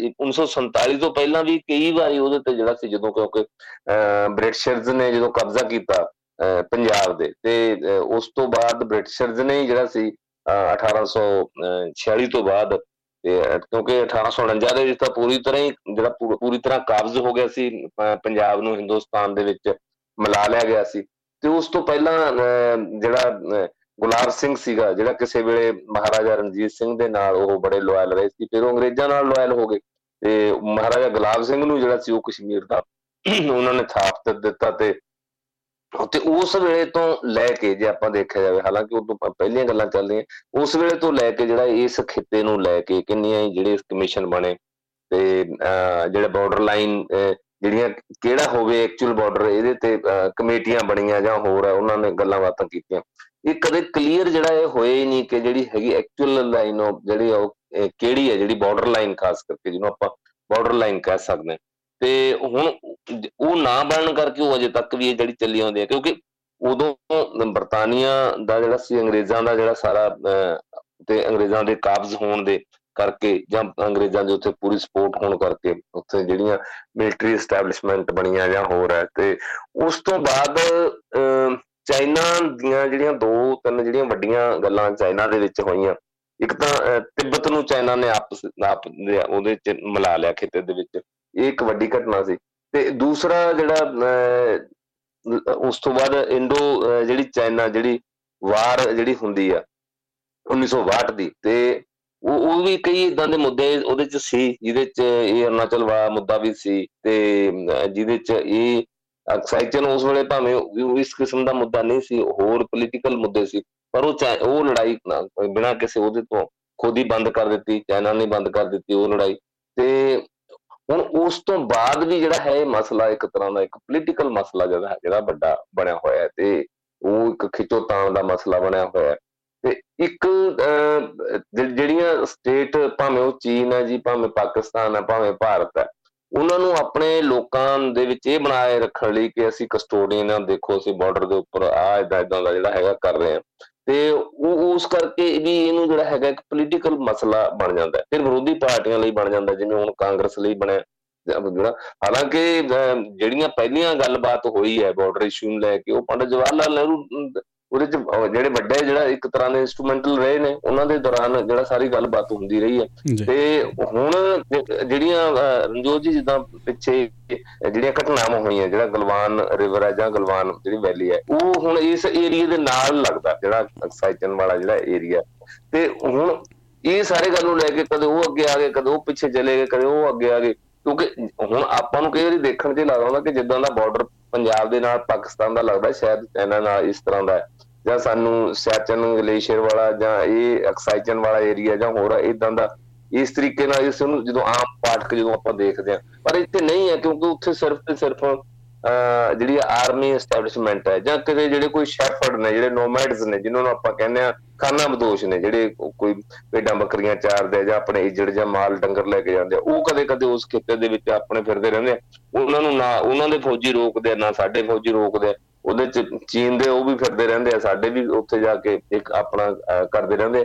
1947 ਤੋਂ ਪਹਿਲਾਂ ਵੀ ਕਈ ਵਾਰੀ ਉਹਦੇ ਤੇ ਜਿਹੜਾ ਸੀ, ਜਦੋਂ ਕਿਉਂਕਿ ਬ੍ਰਿਟਿਸ਼ਰਜ਼ ਨੇ ਜਦੋਂ ਕਬਜ਼ਾ ਕੀਤਾ ਪੰਜਾਬ ਦੇ। ਤੇ ਉਸ ਤੋਂ ਬਾਅਦ ਬ੍ਰਿਟਿਸ਼ਰਜ਼ ਨੇ ਜਿਹੜਾ ਸੀ 1846 ਤੋਂ ਬਾਅਦ ਕਿਉਂਕਿ 1849 ਦੇ ਵਿੱਚ ਤਾਂ ਪੂਰੀ ਤਰ੍ਹਾਂ ਹੀ, ਜਿਹੜਾ ਪੂਰੀ ਤਰ੍ਹਾਂ ਕਾਬਜ਼ ਹੋ ਗਿਆ ਸੀ ਪੰਜਾਬ ਨੂੰ ਹਿੰਦੁਸਤਾਨ ਦੇ ਵਿੱਚ ਮਿਲਾ ਲਿਆ ਗਿਆ ਸੀ। ਤੇ ਉਸ ਤੋਂ ਪਹਿਲਾਂ ਜਿਹੜਾ ਗੁਲਾਬ ਸਿੰਘ ਸੀਗਾ, ਜਿਹੜਾ ਕਿਸੇ ਵੇਲੇ ਮਹਾਰਾਜਾ ਰਣਜੀਤ ਸਿੰਘ ਦੇ ਨਾਲ ਉਹ ਬੜੇ ਲਾਇਲ ਰਹੇ ਸੀ, ਫਿਰ ਉਹ ਅੰਗਰੇਜ਼ਾਂ ਨਾਲ ਲਾਇਲ ਹੋ ਗਏ। ਤੇ ਮਹਾਰਾਜਾ ਗੁਲਾਬ ਸਿੰਘ ਨੂੰ ਜਿਹੜਾ ਸੀ ਉਹ ਕਸ਼ਮੀਰ ਦਾ, ਉਹਨਾਂ ਨੇ ਥਾਪ ਦਿੱਤਾ ਤੇ ਤੇ ਉਸ ਵੇਲੇ ਤੋਂ ਲੈ ਕੇ ਜੇ ਆਪਾਂ ਦੇਖਿਆ ਜਾਵੇ, ਹਾਲਾਂਕਿ ਉਦੋਂ ਪਹਿਲੀਆਂ ਗੱਲਾਂ ਚੱਲ ਰਹੀਆਂ ਉਸ ਵੇਲੇ ਤੋਂ ਲੈ ਕੇ ਜਿਹੜਾ ਇਸ ਖਿੱਤੇ ਨੂੰ ਲੈ ਕੇ ਕਿੰਨੀਆਂ ਹੀ ਜਿਹੜੇ ਕਮਿਸ਼ਨ ਬਣੇ ਤੇ ਜਿਹੜੇ ਬਾਰਡਰ ਲਾਈਨ ਜਿਹੜੀਆਂ ਕਿਹੜਾ ਹੋਵੇ ਐਕਚੁਅਲ ਬਾਰਡਰ ਇਹਦੇ ਤੇ ਕਮੇਟੀਆਂ ਬਣੀਆਂ ਜਾਂ ਹੋਰ ਉਹਨਾਂ ਨੇ ਗੱਲਾਂ ਬਾਤਾਂ ਕੀਤੀਆਂ। ਇਹ ਕਦੇ ਕਲੀਅਰ ਜਿਹੜਾ ਇਹ ਹੋਇਆ ਹੀ ਨਹੀਂ ਕਿ ਜਿਹੜੀ ਹੈਗੀ ਐਕਚੁਅਲ ਲਾਈਨ ਉਹ ਜਿਹੜੀ ਉਹ ਕਿਹੜੀ ਹੈ, ਜਿਹੜੀ ਬਾਰਡਰ ਲਾਈਨ ਖਾਸ ਕਰਕੇ ਜਿਹਨੂੰ ਆਪਾਂ ਬਾਰਡਰ ਲਾਈਨ ਕਹਿ ਸਕਦੇ ਹਾਂ। ਤੇ ਹੁਣ ਉਹ ਨਾ ਬਣਨ ਕਰਕੇ ਉਹ ਅਜੇ ਤੱਕ ਵੀ ਇਹ ਜਿਹੜੀ ਚੱਲੀ ਆਉਂਦੀ ਹੈ, ਕਿਉਂਕਿ ਉਦੋਂ ਬਰਤਾਨੀਆ ਦਾ ਜਿਹੜਾ ਸੀ, ਅੰਗਰੇਜ਼ਾਂ ਦਾ ਜਿਹੜਾ ਸਾਰਾ ਤੇ ਅੰਗਰੇਜ਼ਾਂ ਦੇ ਕਾਬਜ਼ ਹੋਣ ਦੇ ਕਰਕੇ ਜਾਂ ਅੰਗਰੇਜ਼ਾਂ ਦੇ ਉੱਥੇ ਪੂਰੀ ਸਪੋਰਟ ਹੋਣ ਕਰਕੇ ਉੱਥੇ ਜਿਹੜੀਆਂ ਮਿਲਟਰੀ ਐਸਟੈਬਲਿਸ਼ਮੈਂਟ ਬਣੀਆਂ ਜਾਂ ਹੋਰ ਹੈ, ਤੇ ਉਸ ਤੋਂ ਬਾਅਦ ਚਾਈਨਾ ਦੀਆਂ ਜਿਹੜੀਆਂ ਦੋ ਤਿੰਨ ਜਿਹੜੀਆਂ ਵੱਡੀਆਂ ਗੱਲਾਂ ਚਾਈਨਾ ਦੇ ਵਿੱਚ ਹੋਈਆਂ, ਇੱਕ ਤਾਂ ਤਿੱਬਤ ਨੂੰ ਚਾਈਨਾ ਨੇ ਆਪਸ, ਆਪ ਉਹਦੇ ਵਿੱਚ ਮਿਲਾ ਲਿਆ ਖੇਤੇ ਦੇ ਵਿੱਚ। ਇਹ ਇੱਕ ਵੱਡੀ ਘਟਨਾ ਸੀ। ਤੇ ਦੂਸਰਾ ਜਿਹੜਾ ਉਸ ਤੋਂ ਬਾਅਦ ਇੰਡੋ ਜਿਹੜੀ ਚਾਈਨਾ, ਜਿਹੜੀ ਵਾਰ ਜਿਹੜੀ ਹੁੰਦੀ ਆ 1962 ਦੀ, ਤੇ ਉਹ ਉਹ ਵੀ ਕਈ ਇਦਾਂ ਦੇ ਮੁੱਦੇ ਉਹਦੇ ਚ ਸੀ, ਜਿਹਦੇ ਚ ਇਹ ਅਰੁਣਾਚਲ ਵਾ ਮੁੱਦਾ ਵੀ ਸੀ, ਤੇ ਜਿਹਦੇ ਚ ਇਹ ਐਕਸਾਈਟਨ ਉਸ ਵੇਲੇ ਭਾਵੇਂ ਇਸ ਕਿਸਮ ਦਾ ਮੁੱਦਾ ਨਹੀਂ ਸੀ, ਹੋਰ ਪੋਲੀਟੀਕਲ ਮੁੱਦੇ ਸੀ, ਪਰ ਉਹ ਉਹ ਲੜਾਈ ਬਿਨਾਂ ਕਿਸੇ ਉਹਦੇ ਤੋਂ ਖੁਦ ਹੀ ਬੰਦ ਕਰ ਦਿੱਤੀ, ਚਾਈਨਾ ਨੇ ਬੰਦ ਕਰ ਦਿੱਤੀ ਉਹ ਲੜਾਈ, ਤੇ ਹੁਣ ਉਸ ਤੋਂ ਬਾਅਦ ਵੀ ਜਿਹੜਾ ਹੈ ਇਹ ਮਸਲਾ ਇੱਕ ਤਰ੍ਹਾਂ ਦਾ ਇੱਕ ਪੋਲੀਟੀਕਲ ਮਸਲਾ ਜਿਹੜਾ ਜਿਹੜਾ ਵੱਡਾ ਬਣਿਆ ਹੋਇਆ ਹੈ ਤੇ ਉਹ ਇੱਕ ਖਿੱਚੋਤਾਣ ਦਾ ਮਸਲਾ ਬਣਿਆ ਹੋਇਆ ਹੈ। ਤੇ ਇੱਕ ਜਿਹੜੀਆਂ ਸਟੇਟ ਭਾਵੇਂ ਉਹ ਚੀਨ ਹੈ ਜੀ, ਭਾਵੇਂ ਪਾਕਿਸਤਾਨ ਹੈ, ਭਾਵੇਂ ਭਾਰਤ ਹੈ, ਉਹਨਾਂ ਨੂੰ ਆਪਣੇ ਲੋਕਾਂ ਦੇ ਵਿੱਚ ਇਹ ਬਣਾਏ ਰੱਖਣ ਲਈ ਕਿ ਅਸੀਂ ਕਸਟੋਡੀਅਨ ਆ ਦੇਖੋ ਅਸੀਂ ਬਾਰਡਰ ਦੇ ਉੱਪਰ ਆ ਇਦਾਂ ਇਦਾਂ ਦਾ ਜਿਹੜਾ ਹੈਗਾ ਕਰ ਰਹੇ ਆ ਤੇ ਉਹ, ਉਸ ਕਰਕੇ ਵੀ ਇਹਨੂੰ ਜਿਹੜਾ ਹੈਗਾ ਇੱਕ ਪੋਲੀਟੀਕਲ ਮਸਲਾ ਬਣ ਜਾਂਦਾ ਫਿਰ ਵਿਰੋਧੀ ਪਾਰਟੀਆਂ ਲਈ ਬਣ ਜਾਂਦਾ ਜਿਵੇਂ ਹੁਣ ਕਾਂਗਰਸ ਲਈ ਬਣਿਆ ਜਿਹੜਾ। ਹਾਲਾਂਕਿ ਜਿਹੜੀਆਂ ਪਹਿਲੀਆਂ ਗੱਲਬਾਤ ਹੋਈ ਹੈ ਬਾਰਡਰ ਇਸ਼ੂ ਨੂੰ ਲੈ ਕੇ, ਉਹ ਪੰਡਤ ਜਵਾਹਰ ਲਾਲ ਨਹਿਰੂ ਉਹਦੇ ਚ ਜਿਹੜੇ ਵੱਡੇ ਜਿਹੜਾ ਇੱਕ ਤਰ੍ਹਾਂ ਦੇ ਇਨਸਟਰੂਮੈਂਟਲ ਰਹੇ ਨੇ ਉਹਨਾਂ ਦੇ ਦੌਰਾਨ ਜਿਹੜਾ ਸਾਰੀ ਗੱਲਬਾਤ ਹੁੰਦੀ ਰਹੀ ਹੈ। ਤੇ ਹੁਣ ਜਿਹੜੀਆਂ ਰਣਜੋਤ ਜੀ ਜਿੱਦਾਂ ਪਿੱਛੇ ਜਿਹੜੀਆਂ ਘਟਨਾਵਾਂ ਹੋਈਆਂ ਜਿਹੜਾ ਗਲਵਾਨ ਰਿਵਰ ਹੈ ਜਾਂ ਗਲਵਾਨ ਜਿਹੜੀ ਵੈਲੀ ਹੈ ਉਹ ਹੁਣ ਇਸ ਏਰੀਆ ਦੇ ਨਾਲ ਲੱਗਦਾ ਜਿਹੜਾ ਐਕਸਾਈਟਨ ਵਾਲਾ ਜਿਹੜਾ ਏਰੀਆ ਤੇ ਹੁਣ ਇਹ ਸਾਰੇ ਗੱਲ ਨੂੰ ਲੈ ਕੇ ਕਦੇ ਉਹ ਅੱਗੇ ਆ ਗਏ ਕਦੇ ਉਹ ਪਿੱਛੇ ਚਲੇ ਗਏ ਕਦੇ ਉਹ ਅੱਗੇ ਆ ਗਏ। ਕਿਉਂਕਿ ਹੁਣ ਆਪਾਂ ਨੂੰ ਕਈ ਵਾਰੀ ਦੇਖਣ 'ਚ ਲੱਗਦਾ ਕਿ ਜਿੱਦਾਂ ਦਾ ਬਾਰਡਰ ਪੰਜਾਬ ਦੇ ਨਾਲ ਪਾਕਿਸਤਾਨ ਦਾ ਲੱਗਦਾ ਸ਼ਾਇਦ ਇਹਨਾਂ ਨਾਲ ਇਸ ਤਰ੍ਹਾਂ ਦਾ ਜਾਂ ਸਾਨੂੰ ਸਿਆਚਨ, ਗਲੇਸ਼ੀਅਰ ਵਾਲਾ ਜਾਂ ਇਹ ਐਕਸਾਈਜਨ ਵਾਲਾ ਏਰੀਆ ਜਾਂ ਹੋਰ ਇਦਾਂ ਦਾ, ਇਸ ਤਰੀਕੇ ਨਾਲ ਇਸ ਨੂੰ ਜਦੋਂ ਆਮ ਪਾਠਕ ਜਦੋਂ ਆਪਾਂ ਦੇਖਦੇ ਆ ਪਰ ਇੱਥੇ ਨਹੀਂ ਹੈ ਕਿਉਂਕਿ ਉੱਥੇ ਸਿਰਫ ਤੇ ਸਿਰਫ ਜਿਹੜੀ ਆਰਮੀ ਐਸਟੈਬਲਿਸ਼ਮੈਂਟ ਹੈ ਜਾਂ ਕਿਤੇ ਜਿਹੜੇ ਕੋਈ ਸ਼ੈਫਰਡ ਨੇ, ਜਿਹੜੇ ਨੋਮੈਡਸ ਨੇ ਜਿਨ੍ਹਾਂ ਨੂੰ ਆਪਾਂ ਕਹਿੰਦੇ ਆ ਖਾਨਾ ਬਦੋਸ਼ ਨੇ, ਜਿਹੜੇ ਕੋਈ ਪੇਡਾਂ ਬੱਕਰੀਆਂ ਚਾਰਦੇ ਜਾਂ ਆਪਣੇ ਇਜੜ ਜਾਂ ਮਾਲ ਡੰਗਰ ਲੈ ਕੇ ਜਾਂਦੇ ਉਹ ਕਦੇ ਕਦੇ ਉਸ ਖੇਤੇ ਦੇ ਵਿੱਚ ਆਪਣੇ ਫਿਰਦੇ ਰਹਿੰਦੇ ਉਹਨਾਂ ਨੂੰ ਨਾ, ਉਹਨਾਂ ਦੇ ਫੌਜੀ ਰੋਕਦੇ ਨਾ ਸਾਡੇ ਫੌਜੀ ਰੋਕਦੇ ਉਹਦੇ ਚ ਚੀਨ ਦੇ ਉਹ ਵੀ ਫਿਰਦੇ ਰਹਿੰਦੇ ਆ, ਸਾਡੇ ਵੀ ਉੱਥੇ ਜਾ ਕੇ ਇੱਕ ਆਪਣਾ ਕਰਦੇ ਰਹਿੰਦੇ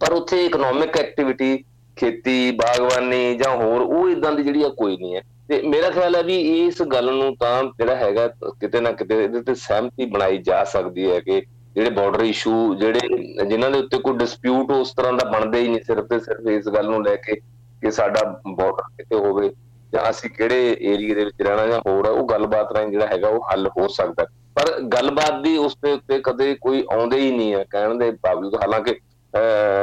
ਪਰ ਉੱਥੇ ਇਕਨੋਮਿਕ ਐਕਟੀਵਿਟੀ ਖੇਤੀ, ਬਾਗਬਾਨੀ ਜਾਂ ਹੋਰ, ਉਹ ਇਦਾਂ ਦੀ ਜਿਹੜੀ ਆ ਕੋਈ ਨਹੀਂ ਹੈ। ਤੇ ਮੇਰਾ ਖਿਆਲ ਹੈ ਵੀ ਇਸ ਗੱਲ ਨੂੰ ਤਾਂ ਜਿਹੜਾ ਹੈਗਾ, ਕਿਤੇ ਨਾ ਕਿਤੇ ਇਹਦੇ ਤੇ ਸਹਿਮਤੀ ਬਣਾਈ ਜਾ ਸਕਦੀ ਹੈ ਕਿ ਜਿਹੜੇ ਬਾਰਡਰ ਇਸ਼ੂ ਜਿਹੜੇ ਜਿਨ੍ਹਾਂ ਦੇ ਉੱਤੇ ਕੋਈ ਡਿਸਪਿਊਟ ਉਸ ਤਰ੍ਹਾਂ ਦਾ ਬਣਦਾ ਹੀ ਨਹੀਂ, ਸਿਰਫ ਤੇ ਸਿਰਫ ਇਸ ਗੱਲ ਨੂੰ ਲੈ ਕੇ ਕਿ ਸਾਡਾ ਬਾਰਡਰ ਕਿਤੇ ਹੋਵੇ। ਜਾਂ ਅਸੀਂ ਕਿਹੜੇ ਏਰੀਆ ਦੇ ਵਿੱਚ ਰਹਿਣਾ ਜਾਂ ਹੋਰ ਉਹ ਗੱਲਬਾਤ ਰਾਹੀਂ ਜਿਹੜਾ ਹੈਗਾ ਉਹ ਹੱਲ ਹੋ ਸਕਦਾ। ਪਰ ਗੱਲਬਾਤ ਦੀ ਉਸ ਦੇ ਉੱਤੇ ਕਦੇ ਕੋਈ ਆਉਂਦੇ ਹੀ ਨਹੀਂ ਹੈ ਕਹਿਣ ਦੇ ਬਾਵਜੂਦ, ਹਾਲਾਂਕਿ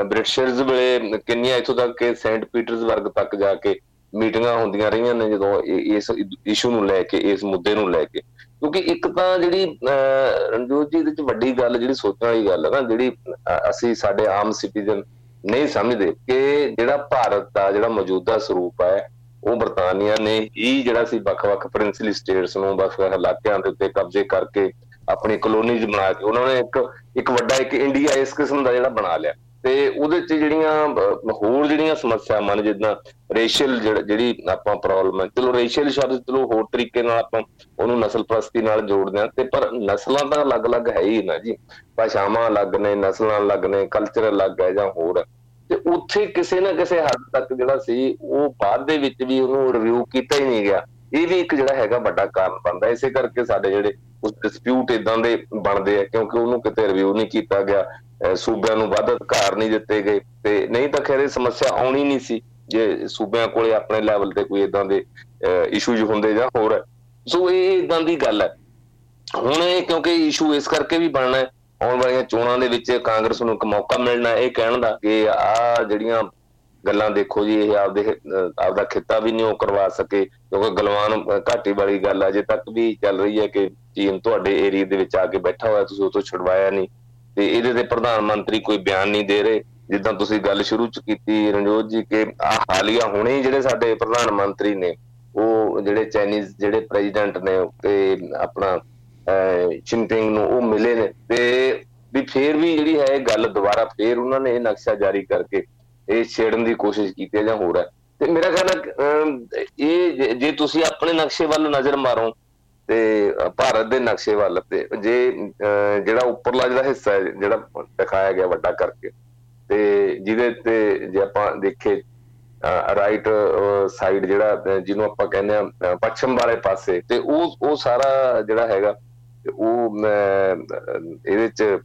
ਬ੍ਰਿਟਿਸ਼ਰਜ਼ ਵੇਲੇ ਕਿੰਨੀਆਂ ਇਥੋਂ ਤੱਕ ਕਿ ਸੈਂਟ ਪੀਟਰਸਬਰਗ ਤੱਕ ਜਾ ਕੇ ਮੀਟਿੰਗਾਂ ਹੁੰਦੀਆਂ ਰਹੀਆਂ ਨੇ ਜਦੋਂ ਇਸ ਇਸ਼ੂ ਨੂੰ ਲੈ ਕੇ, ਇਸ ਮੁੱਦੇ ਨੂੰ ਲੈ ਕੇ। ਕਿਉਂਕਿ ਇੱਕ ਤਾਂ ਜਿਹੜੀ ਰਣਜੋਤ ਜੀ ਦੇ ਵਿੱਚ ਵੱਡੀ ਗੱਲ, ਜਿਹੜੀ ਸੋਚਣ ਵਾਲੀ ਗੱਲ ਹੈ ਨਾ, ਜਿਹੜੀ ਅਸੀਂ ਸਾਡੇ ਆਮ ਸਿਟੀਜ਼ਨ ਨਹੀਂ ਸਮਝਦੇ ਕਿ ਜਿਹੜਾ ਭਾਰਤ ਦਾ ਜਿਹੜਾ ਮੌਜੂਦਾ ਸਰੂਪ ਹੈ ਉਹ ਬਰਤਾਨੀਆ ਨੇ ਹੀ ਜਿਹੜਾ ਸੀ ਵੱਖ-ਵੱਖ ਪ੍ਰਿੰਸਲੀ ਸਟੇਟਸ ਨੂੰ ਵੱਖ-ਵੱਖ ਇਲਾਕਿਆਂ ਦੇ ਉੱਤੇ ਕਬਜ਼ੇ ਕਰਕੇ ਆਪਣੀ ਕਲੋਨੀਜ਼ ਬਣਾ ਕੇ ਉਹਨਾਂ ਨੇ ਇੱਕ ਇੱਕ ਵੱਡਾ, ਇੱਕ ਇੰਡੀਆ ਇਸ ਕਿਸਮ ਦਾ ਜਿਹੜਾ ਬਣਾ ਲਿਆ। ਤੇ ਉਹਦੇ ਚ ਜਿਹੜੀਆਂ ਹੋਰ ਜਿਹੜੀਆਂ ਸਮੱਸਿਆਵਾਂ ਨੇ ਜਿੱਦਾਂ ਰੇਸ਼ੀਅਲ ਜਿਹੜੀ ਆਪਾਂ ਪ੍ਰੋਬਲਮ ਹੈ, ਚਲੋ ਰੇਸ਼ੀਅਲ ਸ਼ਬਦ ਚਲੋ ਹੋਰ ਤਰੀਕੇ ਨਾਲ ਆਪਾਂ ਉਹਨੂੰ ਨਸਲ ਪ੍ਰਸਤੀ ਨਾਲ ਜੋੜਦੇ ਆ ਤੇ ਪਰ ਨਸਲਾਂ ਤਾਂ ਅਲੱਗ-ਅਲੱਗ ਹੈ ਹੀ ਨਾ ਜੀ। ਭਾਸ਼ਾਵਾਂ ਅਲੱਗ ਨੇ, ਨਸਲਾਂ ਅਲੱਗ ਨੇ ਕਲਚਰ ਅਲੱਗ ਹੈ ਜਾਂ ਹੋਰ ਤੇ ਉੱਥੇ ਕਿਸੇ ਨਾ ਕਿਸੇ ਹੱਦ ਤੱਕ ਜਿਹੜਾ ਸੀ, ਉਹ ਬਾਅਦ ਦੇ ਵਿੱਚ ਵੀ ਉਹਨੂੰ ਰਿਵਿਊ ਕੀਤਾ ਹੀ ਨਹੀਂ ਗਿਆ। ਇਹ ਵੀ ਇੱਕ ਜਿਹੜਾ ਹੈਗਾ ਵੱਡਾ ਕਾਰਨ ਬਣਦਾ ਇਸੇ ਕਰਕੇ ਸਾਡੇ ਜਿਹੜੇ ਉਸ ਡਿਸਪਿਊਟ ਇਦਾਂ ਦੇ ਬਣਦੇ ਆ, ਕਿਉਂਕਿ ਉਹਨੂੰ ਕਿਤੇ ਰਿਵਿਊ ਨਹੀਂ ਕੀਤਾ ਗਿਆ। ਸੂਬਿਆਂ ਨੂੰ ਵੱਧ ਅਧਿਕਾਰ ਨਹੀਂ ਦਿੱਤੇ ਗਏ। ਤੇ ਨਹੀਂ ਤਾਂ ਖੈਰ ਇਹ ਸਮੱਸਿਆ ਆਉਣੀ ਨਹੀਂ ਸੀ, ਜੇ ਸੂਬਿਆਂ ਕੋਲੇ ਆਪਣੇ ਲੈਵਲ ਤੇ ਕੋਈ ਇਦਾਂ ਦੇ ਇਸ਼ੂਜ਼ ਹੁੰਦੇ ਜਾਂ ਹੋਰ। ਸੋ ਇਹ ਇਦਾਂ ਦੀ ਗੱਲ ਹੈ। ਹੁਣ ਇਹ ਕਿਉਂਕਿ ਇਸ਼ੂ ਇਸ ਕਰਕੇ ਵੀ ਬਣਨਾ ਹੈ ਆਉਣ ਵਾਲੀਆਂ ਚੋਣਾਂ ਦੇ ਵਿੱਚ ਕਾਂਗਰਸ ਨੂੰ ਇੱਕ ਮੌਕਾ ਮਿਲਣਾ, ਇਹ ਕਹਿਣ ਦਾ ਕਿ ਆ ਜਿਹੜੀਆਂ ਗੱਲਾਂ ਦੇਖੋ ਜੀ, ਇਹ ਆਪਦੇ ਆਪਦਾ ਖਿੱਤਾ ਵੀ ਨਹੀਂ ਉਹ ਕਰਵਾ ਸਕੇ, ਕਿਉਂਕਿ ਗਲਵਾਨ ਘਾਟੀ ਵਾਲੀ ਗੱਲ ਅਜੇ ਤੱਕ ਵੀ ਚੱਲ ਰਹੀ ਹੈ ਕਿ ਚੀਨ ਤੁਹਾਡੇ ਏਰੀਆ ਦੇ ਵਿੱਚ ਆ ਕੇ ਬੈਠਾ ਹੋਇਆ, ਤੁਸੀਂ ਉਹ ਤੋਂ ਛੁਡਵਾਇਆ ਨਹੀਂ। ਤੇ ਇਹਦੇ ਤੇ ਪ੍ਰਧਾਨ ਮੰਤਰੀ ਕੋਈ ਬਿਆਨ ਨਹੀਂ ਦੇ ਰਹੇ। ਜਿੱਦਾਂ ਤੁਸੀਂ ਗੱਲ ਸ਼ੁਰੂ ਚ ਕੀਤੀ, ਰਣਜੋਤ ਜੀ, ਕਿ ਆ ਹਾਲੀਆ ਹੁਣੇ ਜਿਹੜੇ ਸਾਡੇ ਪ੍ਰਧਾਨ ਮੰਤਰੀ ਨੇ, ਉਹ ਜਿਹੜੇ ਚਾਈਨੀਜ਼ ਜਿਹੜੇ ਪ੍ਰੈਜ਼ੀਡੈਂਟ ਨੇ ਤੇ ਆਪਣਾ ਚਿੰਪਿੰਗ ਨੂੰ ਉਹ ਮਿਲੇ ਨੇ ਤੇ ਵੀ ਫੇਰ ਵੀ ਜਿਹੜੀ ਹੈ ਗੱਲ ਦੁਬਾਰਾ ਫੇਰ ਉਹਨਾਂ ਨੇ ਇਹ ਨਕਸ਼ਾ ਜਾਰੀ ਕਰਕੇ ਇਹ ਛੇੜਨ ਦੀ ਕੋਸ਼ਿਸ਼ ਕੀਤੀ ਜਾਂ ਹੋਰ ਹੈ। ਤੇ ਮੇਰਾ ਖਿਆਲ ਹੈ ਇਹ ਜੇ ਤੁਸੀਂ ਆਪਣੇ ਨਕਸ਼ੇ ਵੱਲ ਨਜ਼ਰ ਮਾਰੋ ਤੇ ਭਾਰਤ ਦੇ ਨਕਸ਼ੇ ਵੱਲ ਤੇ ਜੇ ਜਿਹੜਾ ਉੱਪਰਲਾ ਜਿਹੜਾ ਹਿੱਸਾ ਹੈ, ਜਿਹੜਾ ਦਿਖਾਇਆ ਗਿਆ ਵੱਡਾ ਕਰਕੇ ਤੇ ਜਿਹਦੇ ਤੇ ਜੇ ਆਪਾਂ ਦੇਖੇ ਰਾਈਟ ਸਾਈਡ ਜਿਹੜਾ ਜਿਹਨੂੰ ਆਪਾਂ ਕਹਿੰਦੇ ਆ ਪੱਛਮ ਵਾਲੇ ਪਾਸੇ ਤੇ ਉਹ ਉਹ ਸਾਰਾ ਜਿਹੜਾ ਹੈਗਾ ਉਹ ਇਹਦੇ ਚ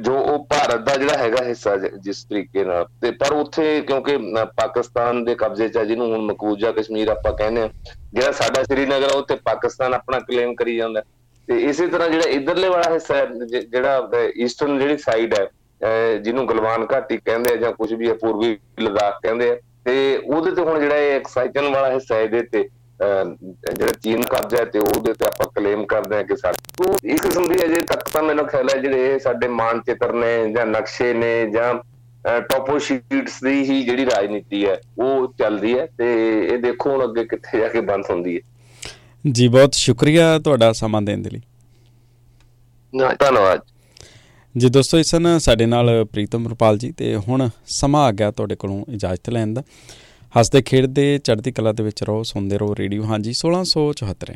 ਜੋ ਉਹ ਭਾਰਤ ਦਾ ਜਿਹੜਾ ਹੈਗਾ ਹਿੱਸਾ ਜਿਸ ਤਰੀਕੇ ਨਾਲ, ਤੇ ਪਰ ਉੱਥੇ ਕਿਉਂਕਿ ਪਾਕਿਸਤਾਨ ਦੇ ਕਬਜ਼ੇ 'ਚ ਜਿਹਨੂੰ ਹੁਣ ਮਕੂਜਾ ਕਸ਼ਮੀਰ ਆਪਾਂ ਕਹਿੰਦੇ ਆ ਜਿਹੜਾ ਸਾਡਾ ਸ੍ਰੀਨਗਰ ਆ, ਉੱਥੇ ਪਾਕਿਸਤਾਨ ਆਪਣਾ ਕਲੇਮ ਕਰੀ ਜਾਂਦਾ। ਤੇ ਇਸੇ ਤਰ੍ਹਾਂ ਜਿਹੜਾ ਇਧਰਲੇ ਵਾਲਾ ਹਿੱਸਾ ਜਿਹੜਾ ਈਸਟਰਨ ਜਿਹੜੀ ਸਾਈਡ ਹੈ ਜਿਹਨੂੰ ਗਲਵਾਨ ਘਾਟੀ ਕਹਿੰਦੇ ਆ, ਜਾਂ ਕੁਝ ਵੀ ਹੈ, ਪੂਰਬੀ ਲਦਾਖ ਕਹਿੰਦੇ ਆ, ਤੇ ਉਹਦੇ ਤੇ ਹੁਣ ਜਿਹੜਾ ਇਹ ਐਕਸਾਈਟਨ ਵਾਲਾ ਹਿੱਸਾ ਇਹਦੇ ਤੇ ਜਿਹੜਾ ਚੀਨ ਕਬਜ਼ਾ ਹੈ ਤੇ ਉਹਦੇ ਤੇ ਆਪਾਂ ਕਲੇਮ ਕਰਦੇ ਆ ਕਿ ਸਾਡੇ ਇਸ ਕਿਸਮ ਦੀ ਅਜੇ ਤੱਕ ਤਾਂ ਮੈਨੂੰ ਖਿਆਲ ਹੈ ਜਿਹੜੇ ਸਾਡੇ ਮਾਨਚਿੱਤਰ ਨੇ ਜਾਂ ਨਕਸ਼ੇ ਨੇ ਜਾਂ ਟੋਪੋ ਸ਼ੀਟਸ ਦੀ ਹੀ ਜਿਹੜੀ ਰਾਜਨੀਤੀ ਹੈ ਉਹ ਚੱਲਦੀ ਹੈ ਤੇ ਇਹ ਦੇਖੋ ਹੁਣ ਅੱਗੇ ਕਿੱਥੇ ਜਾ ਕੇ ਬੰਦ ਹੁੰਦੀ ਹੈ। ਜੀ ਬਹੁਤ ਸ਼ੁਕਰੀਆ ਤੁਹਾਡਾ ਸਮਾਂ ਦੇਣ ਦੇ ਲਈ। ਧੰਨਵਾਦ। ਜੀ ਦੋਸਤੋ ਇਸ ਸਨ ਸਾਡੇ ਨਾਲ ਪ੍ਰੀਤਮ ਰੁਪਾਲ ਜੀ ਤੇ ਹੁਣ ਸਮਾਂ ਆ ਗਿਆ ਤੁਹਾਡੇ ਕੋਲੋਂ ਇਜਾਜ਼ਤ ਲੈਣ ਦਾ। ਹੱਸਦੇ ਖੇਡਦੇ ਚੜ੍ਹਦੀ ਕਲਾ ਦੇ ਵਿੱਚ ਰਹੋ ਸੁਣਦੇ ਰਹੋ ਰੇਡੀਓ। ਹਾਂਜੀ 1674